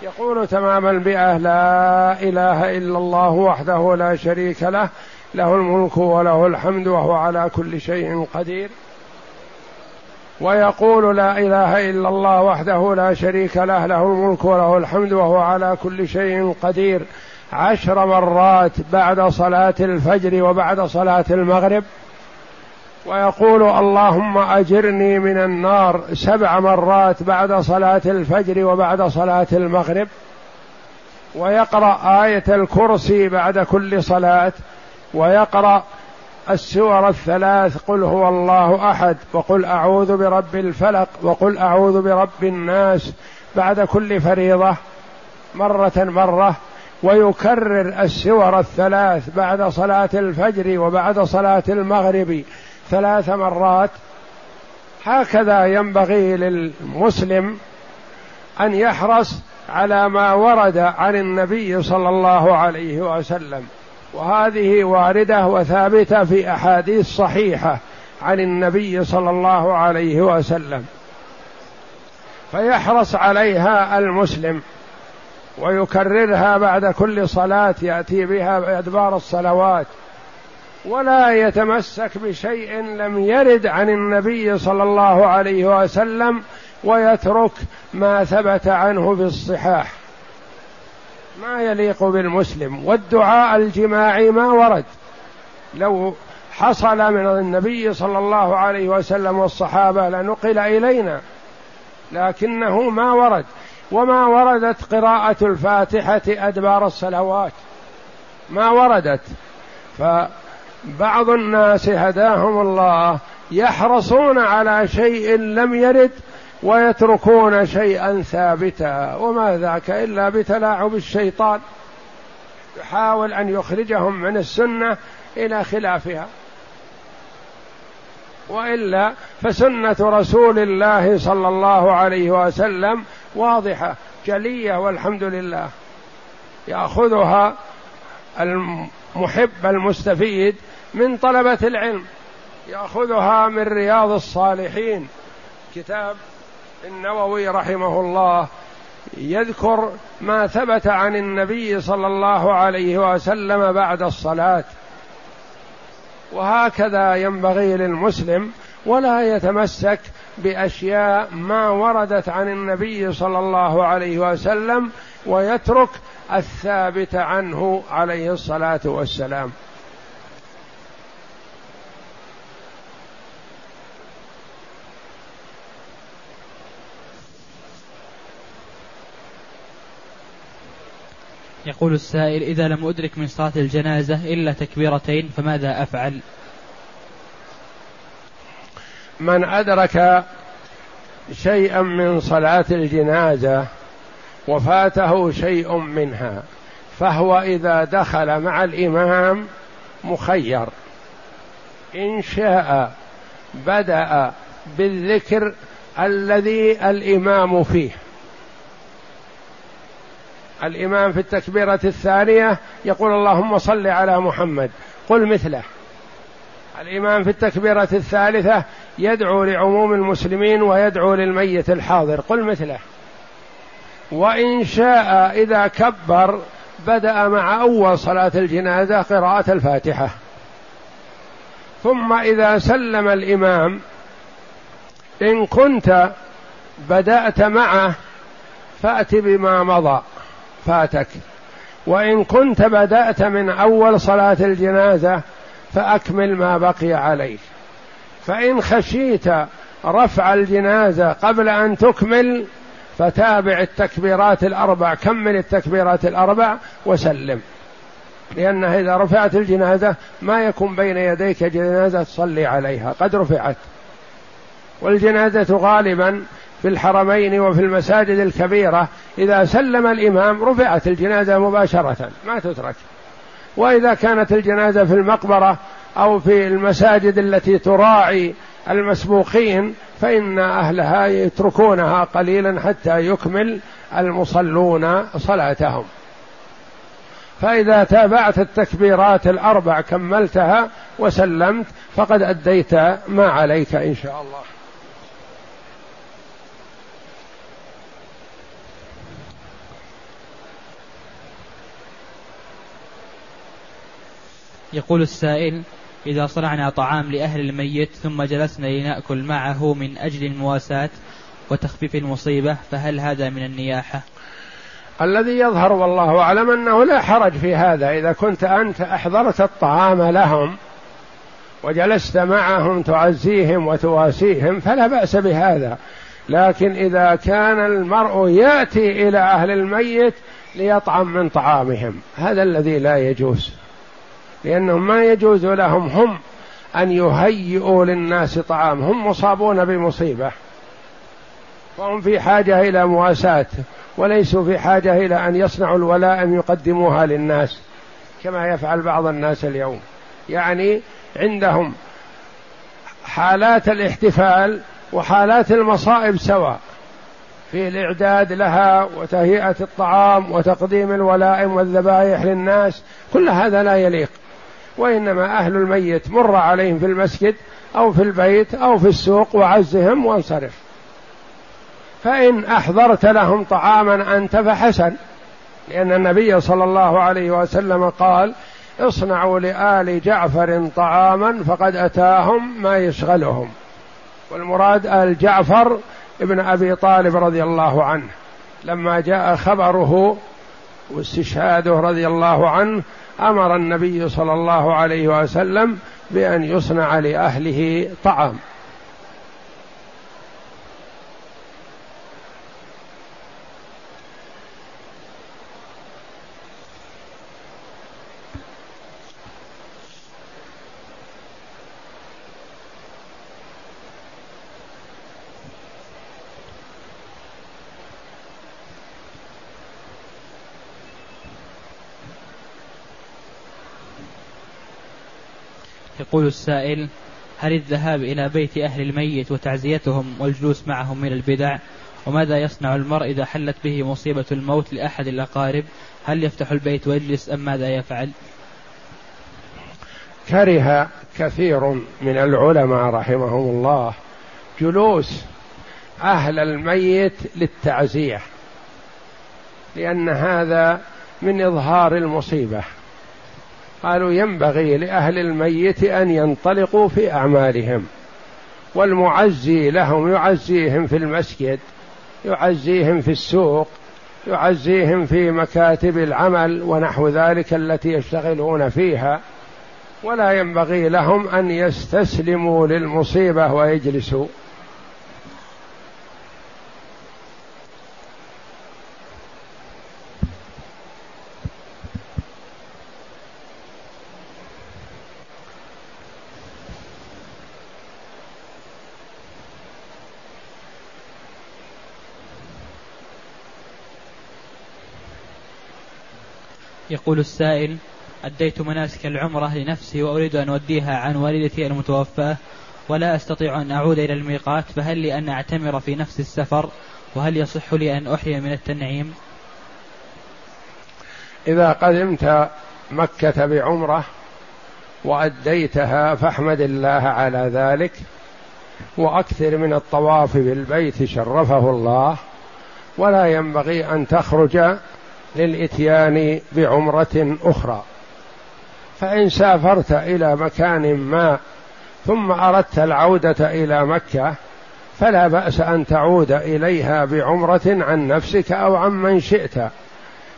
يقول تمام المئة لا إله إلا الله وحده لا شريك له له الملك وله الحمد وهو على كل شيء قدير. ويقول لا إله إلا الله وحده لا شريك له له الملك وله الحمد وهو على كل شيء قدير. عشر مرات بعد صلاة الفجر وبعد صلاة المغرب. ويقول اللهم أجرني من النار سبع مرات بعد صلاة الفجر وبعد صلاة المغرب. ويقرأ آية الكرسي بعد كل صلاة. ويقرأ السور الثلاث قل هو الله أحد وقل أعوذ برب الفلق وقل أعوذ برب الناس بعد كل فريضة مرة مرة ويكرر السور الثلاث بعد صلاة الفجر وبعد صلاة المغرب ثلاث مرات. هكذا ينبغي للمسلم أن يحرص على ما ورد عن النبي صلى الله عليه وسلم. وهذه واردة وثابتة في أحاديث صحيحة عن النبي صلى الله عليه وسلم. فيحرص عليها المسلم ويكررها بعد كل صلاة يأتي بها بأدبار الصلوات ولا يتمسك بشيء لم يرد عن النبي صلى الله عليه وسلم ويترك ما ثبت عنه في الصحاح. ما يليق بالمسلم والدعاء الجماعي ما ورد. لو حصل من النبي صلى الله عليه وسلم والصحابة لنقل إلينا لكنه ما ورد. وما وردت قراءة الفاتحة أدبار الصلوات. ما وردت. فبعض الناس هداهم الله يحرصون على شيء لم يرد ويتركون شيئا ثابتا وما ذاك إلا بتلاعب الشيطان. يحاول أن يخرجهم من السنة إلى خلافها. وإلا فسنة رسول الله صلى الله عليه وسلم واضحة جلية والحمد لله. يأخذها المحب المستفيد من طلبة العلم. يأخذها من رياض الصالحين. كتاب النووي رحمه الله يذكر ما ثبت عن النبي صلى الله عليه وسلم بعد الصلاة. وهكذا ينبغي للمسلم ولا يتمسك بأشياء ما وردت عن النبي صلى الله عليه وسلم ويترك الثابت عنه عليه الصلاة والسلام. يقول السائل إذا لم أدرك من صلاة الجنازة إلا تكبيرتين فماذا أفعل؟ من أدرك شيئا من صلاة الجنازة وفاته شيء منها فهو إذا دخل مع الإمام مخير. إن شاء بدأ بالذكر الذي الإمام فيه. الإمام في التكبيرة الثانية يقول اللهم صل على محمد. قل مثله. الإمام في التكبيرة الثالثة يدعو لعموم المسلمين ويدعو للميت الحاضر. قل مثله. وإن شاء إذا كبر بدأ مع أول صلاة الجنازة قراءة الفاتحة. ثم إذا سلم الإمام إن كنت بدأت معه فأت بما مضى. فاتك وإن كنت بدأت من أول صلاة الجنازة فأكمل ما بقي عليك. فإن خشيت رفع الجنازة قبل أن تكمل فتابع التكبيرات الأربع كمل التكبيرات الأربع وسلم. لأنها إذا رفعت الجنازة ما يكون بين يديك جنازة تصلي عليها قد رفعت. والجنازة غالبا في الحرمين وفي المساجد الكبيرة إذا سلم الإمام رفعت الجنازة مباشرة ما تترك. وإذا كانت الجنازة في المقبرة أو في المساجد التي تراعي المسبوقين فإن أهلها يتركونها قليلا حتى يكمل المصلون صلاتهم. فإذا تابعت التكبيرات الأربع كملتها وسلمت فقد أديت ما عليك إن شاء الله. يقول السائل إذا صنعنا طعام لأهل الميت ثم جلسنا لنأكل معه من أجل المواساة وتخفيف المصيبة فهل هذا من النياحة؟ الذي يظهر والله أعلم أنه لا حرج في هذا. إذا كنت أنت أحضرت الطعام لهم وجلست معهم تعزيهم وتواسيهم فلا بأس بهذا. لكن إذا كان المرء يأتي إلى أهل الميت ليطعم من طعامهم هذا الذي لا يجوز. لأنهم ما يجوز لهم هم أن يهيئوا للناس طعام هم مصابون بمصيبة. وهم في حاجة إلى مواساة وليسوا في حاجة إلى أن يصنعوا الولائم يقدموها للناس كما يفعل بعض الناس اليوم. يعني عندهم حالات الاحتفال وحالات المصائب سواء في الإعداد لها وتهيئة الطعام وتقديم الولائم والذبائح للناس كل هذا لا يليق. وإنما أهل الميت مر عليهم في المسجد أو في البيت أو في السوق وعزهم وانصرف. فإن أحضرت لهم طعاما أنت فحسن لأن النبي صلى الله عليه وسلم قال اصنعوا لآل جعفر طعاما فقد أتاهم ما يشغلهم والمراد آل جعفر ابن أبي طالب رضي الله عنه. لما جاء خبره واستشهاده رضي الله عنه أمر النبي صلى الله عليه وسلم بأن يصنع لأهله طعام. يقول السائل هل الذهاب إلى بيت أهل الميت وتعزيتهم والجلوس معهم من البدع؟ وماذا يصنع المرء إذا حلت به مصيبة الموت لأحد الأقارب؟ هل يفتح البيت ويجلس أم ماذا يفعل؟ كره كثير من العلماء رحمهم الله جلوس أهل الميت للتعزية لأن هذا من إظهار المصيبة. قالوا ينبغي لأهل الميت أن ينطلقوا في أعمالهم والمعزي لهم يعزيهم في المسجد يعزيهم في السوق يعزيهم في مكاتب العمل ونحو ذلك التي يشتغلون فيها ولا ينبغي لهم أن يستسلموا للمصيبة ويجلسوا. يقول السائل أديت مناسك العمرة لنفسي وأريد أن أوديها عن والدتي المتوفاة ولا أستطيع أن أعود إلى الميقات فهل لي أن أعتمر في نفس السفر؟ وهل يصح لي أن أحيي من التنعيم؟ إذا قدمت مكة بعمرة وأديتها فاحمد الله على ذلك وأكثر من الطواف بالبيت شرفه الله ولا ينبغي أن تخرج للإتيان بعمرة أخرى. فإن سافرت إلى مكان ما ثم أردت العودة إلى مكة فلا بأس أن تعود إليها بعمرة عن نفسك أو عن من شئت.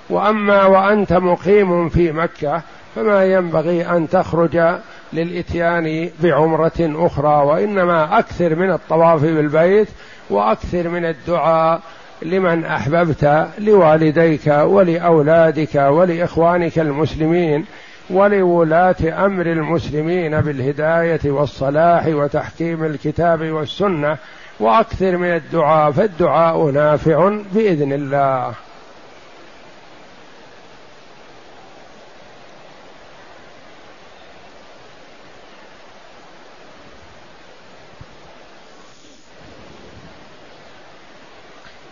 وأما وأنت مقيم في مكة فما ينبغي أن تخرج للإتيان بعمرة أخرى وإنما أكثر من الطواف بالبيت وأكثر من الدعاء لمن أحببت لوالديك ولأولادك ولإخوانك المسلمين ولولاة أمر المسلمين بالهداية والصلاح وتحكيم الكتاب والسنة وأكثر من الدعاء فالدعاء نافع بإذن الله.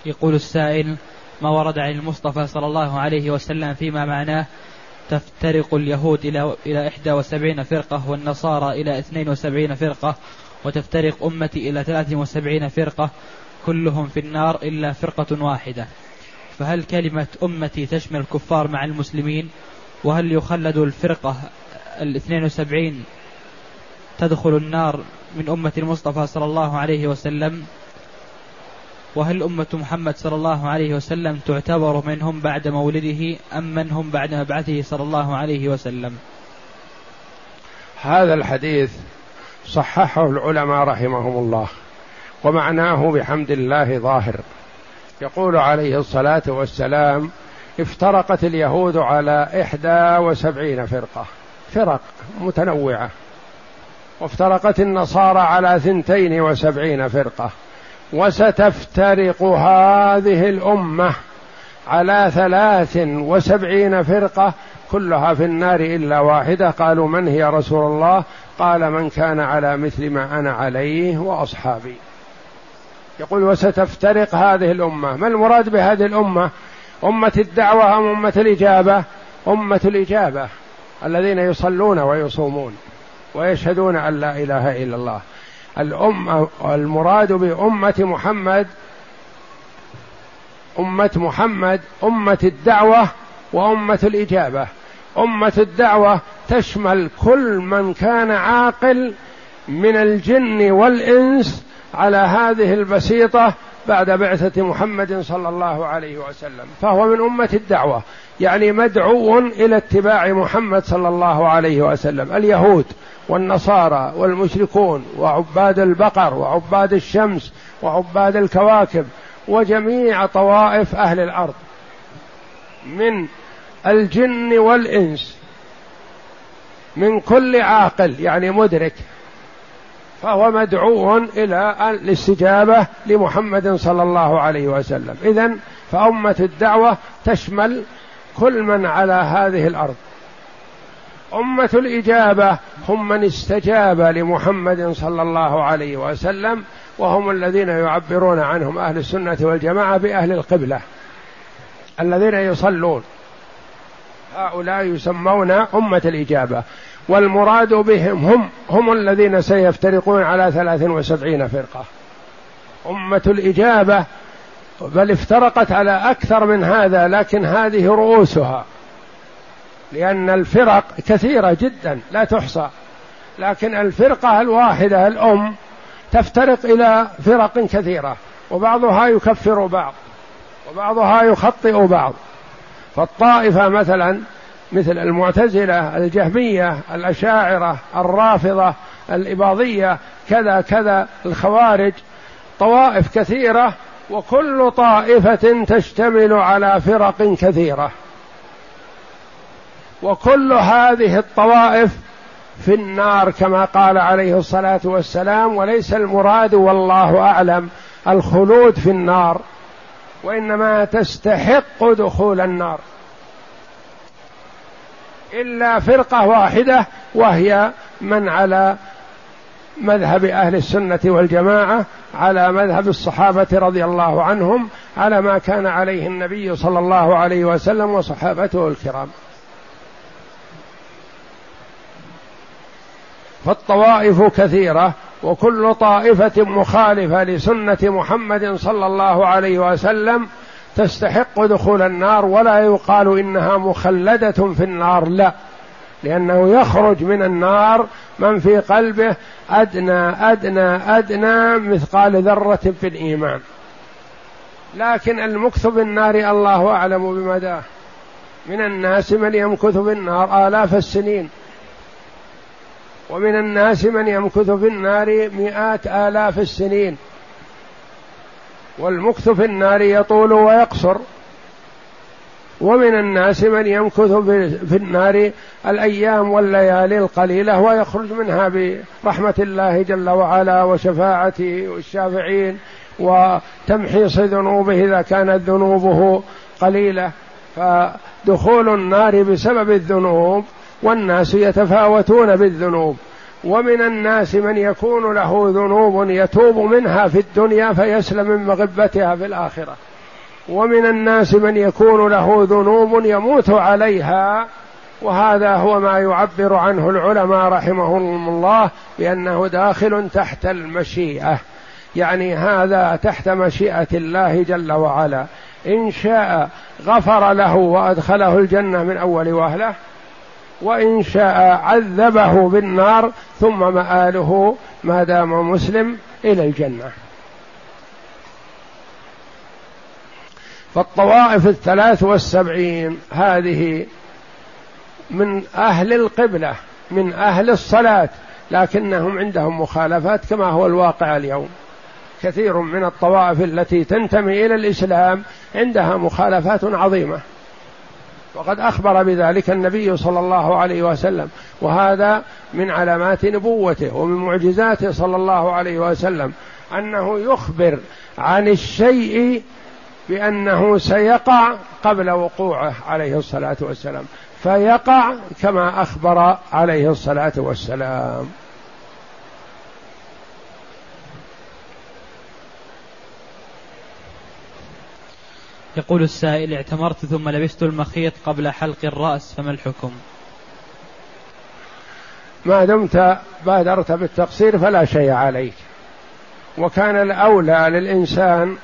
يقول السائل ما ورد عن المصطفى صلى الله عليه وسلم فيما معناه تفترق اليهود إلى إلى 71 فرقة والنصارى إلى 72 فرقة وتفترق أمتي إلى 73 فرقة كلهم في النار إلا فرقة واحدة. فهل كلمة أمتي تشمل الكفار مع المسلمين؟ وهل يخلد الفرقة ال 72 تدخل النار من أمة المصطفى صلى الله عليه وسلم؟ وهل أمة محمد صلى الله عليه وسلم تعتبر منهم بعد مولده أم من هم بعد مبعثه صلى الله عليه وسلم؟ هذا الحديث صححه العلماء رحمهم الله ومعناه بحمد الله ظاهر. يقول عليه الصلاة والسلام افترقت اليهود على إحدى وسبعين فرقة فرق متنوعة وافترقت النصارى على ثنتين وسبعين فرقة. وستفترق هذه الأمة على ثلاث وسبعين فرقة كلها في النار إلا واحدة. قالوا من هي رسول الله؟ قال من كان على مثل ما أنا عليه وأصحابي. يقول وستفترق هذه الأمة. ما المراد بهذه الأمة؟ أمة الدعوة أم أمة الإجابة؟ أمة الإجابة. الذين يصلون ويصومون ويشهدون أن لا إله إلا الله. الأمة المراد بأمة محمد أمة محمد أمة الدعوة وأمة الإجابة. أمة الدعوة تشمل كل من كان عاقل من الجن والإنس على هذه البسيطة بعد بعثة محمد صلى الله عليه وسلم فهو من أمة الدعوة يعني مدعو إلى اتباع محمد صلى الله عليه وسلم اليهود والنصارى والمشركون وعباد البقر وعباد الشمس وعباد الكواكب وجميع طوائف أهل الأرض من الجن والإنس من كل عاقل يعني مدرك فهو مدعو إلى الاستجابه لمحمد صلى الله عليه وسلم. اذا فأمة الدعوة تشمل كل من على هذه الأرض. أمة الإجابة هم من استجاب لمحمد صلى الله عليه وسلم وهم الذين يعبرون عنهم أهل السنة والجماعة بأهل القبلة الذين يصلون. هؤلاء يسمون أمة الإجابة. والمراد بهم هم هم الذين سيفترقون على ثلاث وسبعين فرقة. أمة الإجابة بل افترقت على أكثر من هذا لكن هذه رؤوسها. لأن الفرق كثيرة جدا لا تحصى. لكن الفرقة الواحدة الأم تفترق إلى فرق كثيرة وبعضها يكفر بعض وبعضها يخطئ بعض. فالطائفة مثلا مثل المعتزلة الجهمية الأشاعرة الرافضة الإباضية كذا كذا الخوارج طوائف كثيرة وكل طائفة تشتمل على فرق كثيرة. وكل هذه الطوائف في النار كما قال عليه الصلاة والسلام وليس المراد والله أعلم الخلود في النار وإنما تستحق دخول النار. إلا فرقة واحدة وهي من على مذهب أهل السنة والجماعة على مذهب الصحابة رضي الله عنهم على ما كان عليه النبي صلى الله عليه وسلم وصحابته الكرام. فالطوائف كثيرة وكل طائفة مخالفة لسنة محمد صلى الله عليه وسلم تستحق دخول النار ولا يقال إنها مخلدة في النار لا. لأنه يخرج من النار من في قلبه أدنى أدنى أدنى مثقال ذرة في الإيمان. لكن المكث في النار الله أعلم بمداه من الناس من يمكث في النار آلاف السنين. ومن الناس من يمكث في النار مئات آلاف السنين. والمكث في النار يطول ويقصر. ومن الناس من يمكث في النار الأيام والليالي القليلة ويخرج منها برحمة الله جل وعلا وشفاعته والشافعين وتمحيص ذنوبه إذا كانت ذنوبه قليلة. فدخول النار بسبب الذنوب والناس يتفاوتون بالذنوب. ومن الناس من يكون له ذنوب يتوب منها في الدنيا فيسلم من مغبتها في الآخرة. ومن الناس من يكون له ذنوب يموت عليها وهذا هو ما يعبر عنه العلماء رحمهم الله بأنه داخل تحت المشيئة. يعني هذا تحت مشيئة الله جل وعلا. إن شاء غفر له وأدخله الجنة من أول وهلة وإن شاء عذبه بالنار ثم مآله ما دام مسلم إلى الجنة. فالطوائف الثلاث والسبعين هذه من أهل القبلة من أهل الصلاة لكنهم عندهم مخالفات كما هو الواقع اليوم. كثير من الطوائف التي تنتمي إلى الإسلام عندها مخالفات عظيمة. وقد أخبر بذلك النبي صلى الله عليه وسلم. وهذا من علامات نبوته ومن معجزاته صلى الله عليه وسلم. أنه يخبر عن الشيء بأنه سيقع قبل وقوعه عليه الصلاة والسلام. فيقع كما أخبر عليه الصلاة والسلام. يقول السائل اعتمرت ثم لبست المخيط قبل حلق الرأس فما الحكم؟ ما دمت بادرت بالتقصير فلا شيء عليك. وكان الأولى للإنسان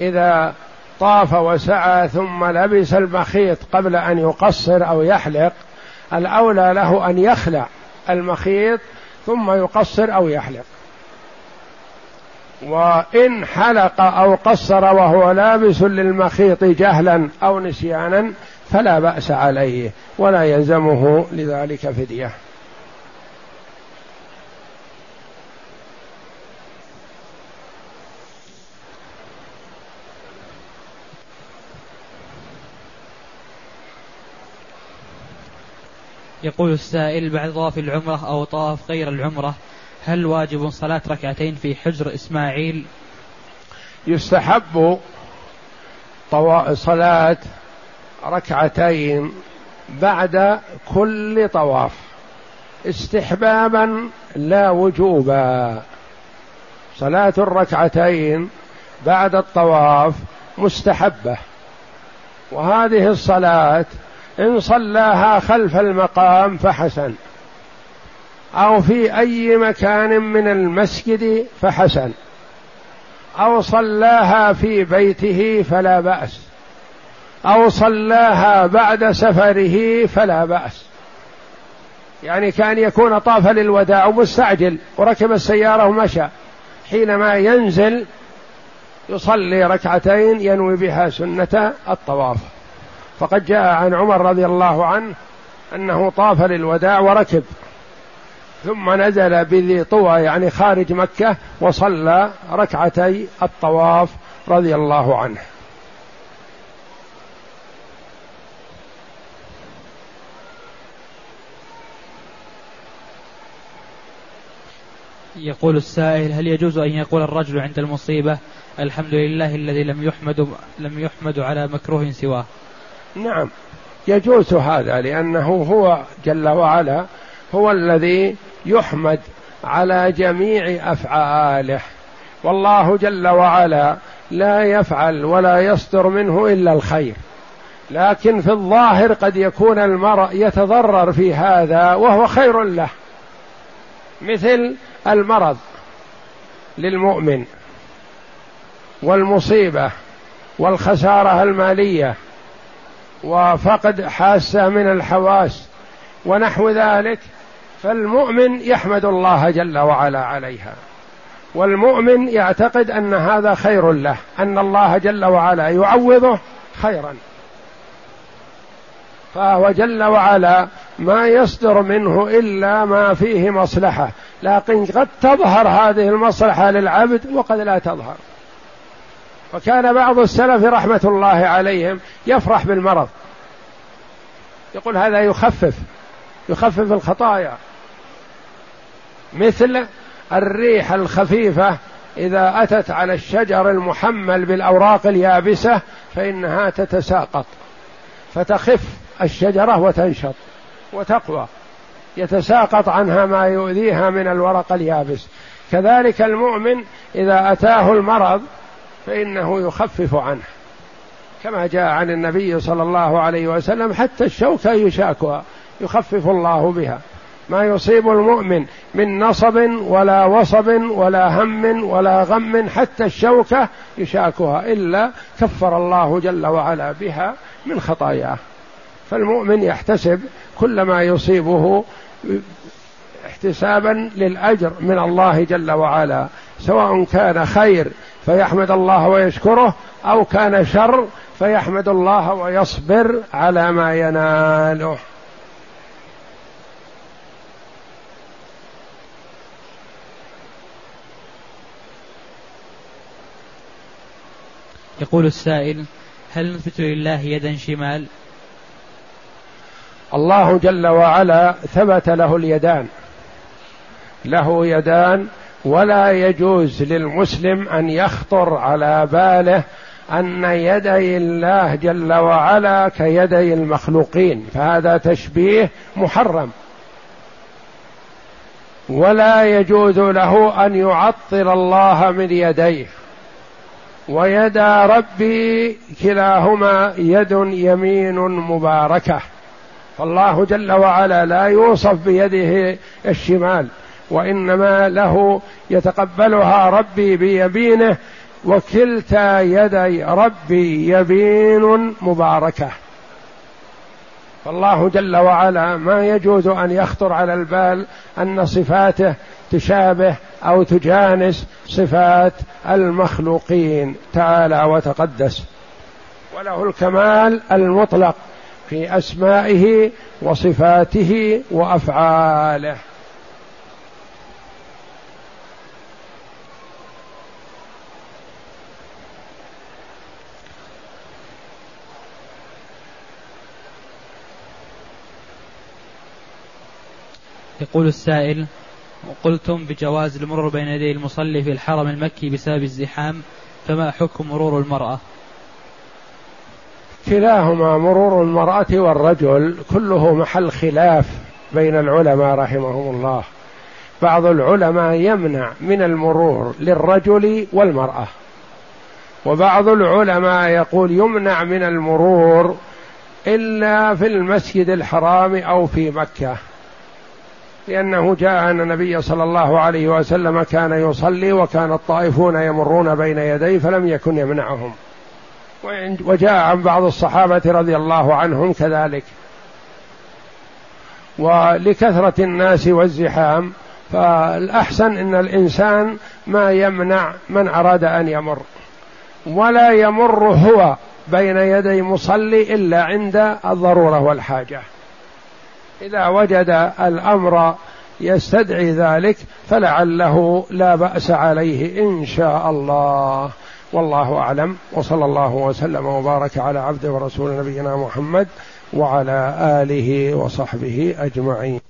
إذا طاف وسعى ثم لبس المخيط قبل أن يقصر أو يحلق الأولى له أن يخلع المخيط ثم يقصر أو يحلق. وإن حلق أو قصر وهو لابس للمخيط جهلا أو نسيانا فلا بأس عليه ولا يلزمه لذلك فدية. يقول السائل بعد طواف العمرة أو طواف غير العمرة هل واجب صلاة ركعتين في حجر إسماعيل؟ يستحب صلاة ركعتين بعد كل طواف. استحبابا لا وجوبا. صلاة الركعتين بعد الطواف مستحبة. وهذه الصلاة إن صلاها خلف المقام فحسن. أو في أي مكان من المسجد فحسن. أو صلاها في بيته فلا بأس. أو صلاها بعد سفره فلا بأس. يعني كان يكون طاف للوداع ومستعجل وركب السيارة ومشى. حينما ينزل يصلي ركعتين ينوي بها سنة الطواف. فقد جاء عن عمر رضي الله عنه أنه طاف للوداع وركب. ثم نزل بذي طوى يعني خارج مكة وصلى ركعتي الطواف رضي الله عنه. يقول السائل هل يجوز أن يقول الرجل عند المصيبة الحمد لله الذي لم يحمد لم يحمد على مكروه سواه؟ نعم يجوز هذا لأنه هو جل وعلا هو الذي يحمد على جميع أفعاله. والله جل وعلا لا يفعل ولا يصدر منه إلا الخير. لكن في الظاهر قد يكون المرء يتضرر في هذا وهو خير له. مثل المرض للمؤمن والمصيبة والخسارة المالية وفقد حاسة من الحواس ونحو ذلك فالمؤمن يحمد الله جل وعلا عليها. والمؤمن يعتقد أن هذا خير له أن الله جل وعلا يعوضه خيرا. فهو جل وعلا ما يصدر منه إلا ما فيه مصلحة. لكن قد تظهر هذه المصلحة للعبد وقد لا تظهر. وكان بعض السلف رحمة الله عليهم يفرح بالمرض. يقول هذا يخفف. يخفف الخطايا. مثل الريح الخفيفة إذا أتت على الشجر المحمل بالأوراق اليابسة فإنها تتساقط. فتخف الشجرة وتنشط وتقوى. يتساقط عنها ما يؤذيها من الورق اليابس. كذلك المؤمن إذا أتاه المرض فإنه يخفف عنه. كما جاء عن النبي صلى الله عليه وسلم حتى الشوكة يشاكها. يخفف الله بها. ما يصيب المؤمن من نصب ولا وصب ولا هم ولا غم حتى الشوكة يشاكها إلا كفر الله جل وعلا بها من خطاياه. فالمؤمن يحتسب كل ما يصيبه احتسابا للأجر من الله جل وعلا. سواء كان خير فيحمد الله ويشكره أو كان شر فيحمد الله ويصبر على ما يناله. يقول السائل هل نثبت لله يدا شمال؟ الله جل وعلا ثبت له اليدان. له يدان ولا يجوز للمسلم أن يخطر على باله أن يدي الله جل وعلا كيدي المخلوقين فهذا تشبيه محرم. ولا يجوز له أن يعطل الله من يديه. ويدا ربي كلاهما يد يمين مباركة. فالله جل وعلا لا يوصف بيده الشمال وإنما له يتقبلها ربي بيمينه وكلتا يدي ربي يمين مباركة. فالله جل وعلا ما يجوز أن يخطر على البال أن صفاته تشابه أو تجانس صفات المخلوقين تعالى وتقدس. وله الكمال المطلق في أسمائه وصفاته وأفعاله. يقول السائل قلتم بجواز المرور بين يدي المصلي في الحرم المكي بسبب الزحام فما حكم مرور المرأة؟ كلاهما مرور المرأة والرجل كله محل خلاف بين العلماء رحمهم الله. بعض العلماء يمنع من المرور للرجل والمرأة. وبعض العلماء يقول يمنع من المرور إلا في المسجد الحرام أو في مكة. لأنه جاء أن النبي صلى الله عليه وسلم كان يصلي وكان الطائفون يمرون بين يديه فلم يكن يمنعهم. وجاء عن بعض الصحابة رضي الله عنهم كذلك. ولكثرة الناس والزحام فالأحسن أن الإنسان ما يمنع من أراد أن يمر. ولا يمر هو بين يدي مصلي إلا عند الضرورة والحاجة. إذا وجد الأمر يستدعي ذلك فلعله لا بأس عليه إن شاء الله. والله أعلم. وصلى الله وسلم وبارك على عبده ورسول نبينا محمد وعلى آله وصحبه أجمعين.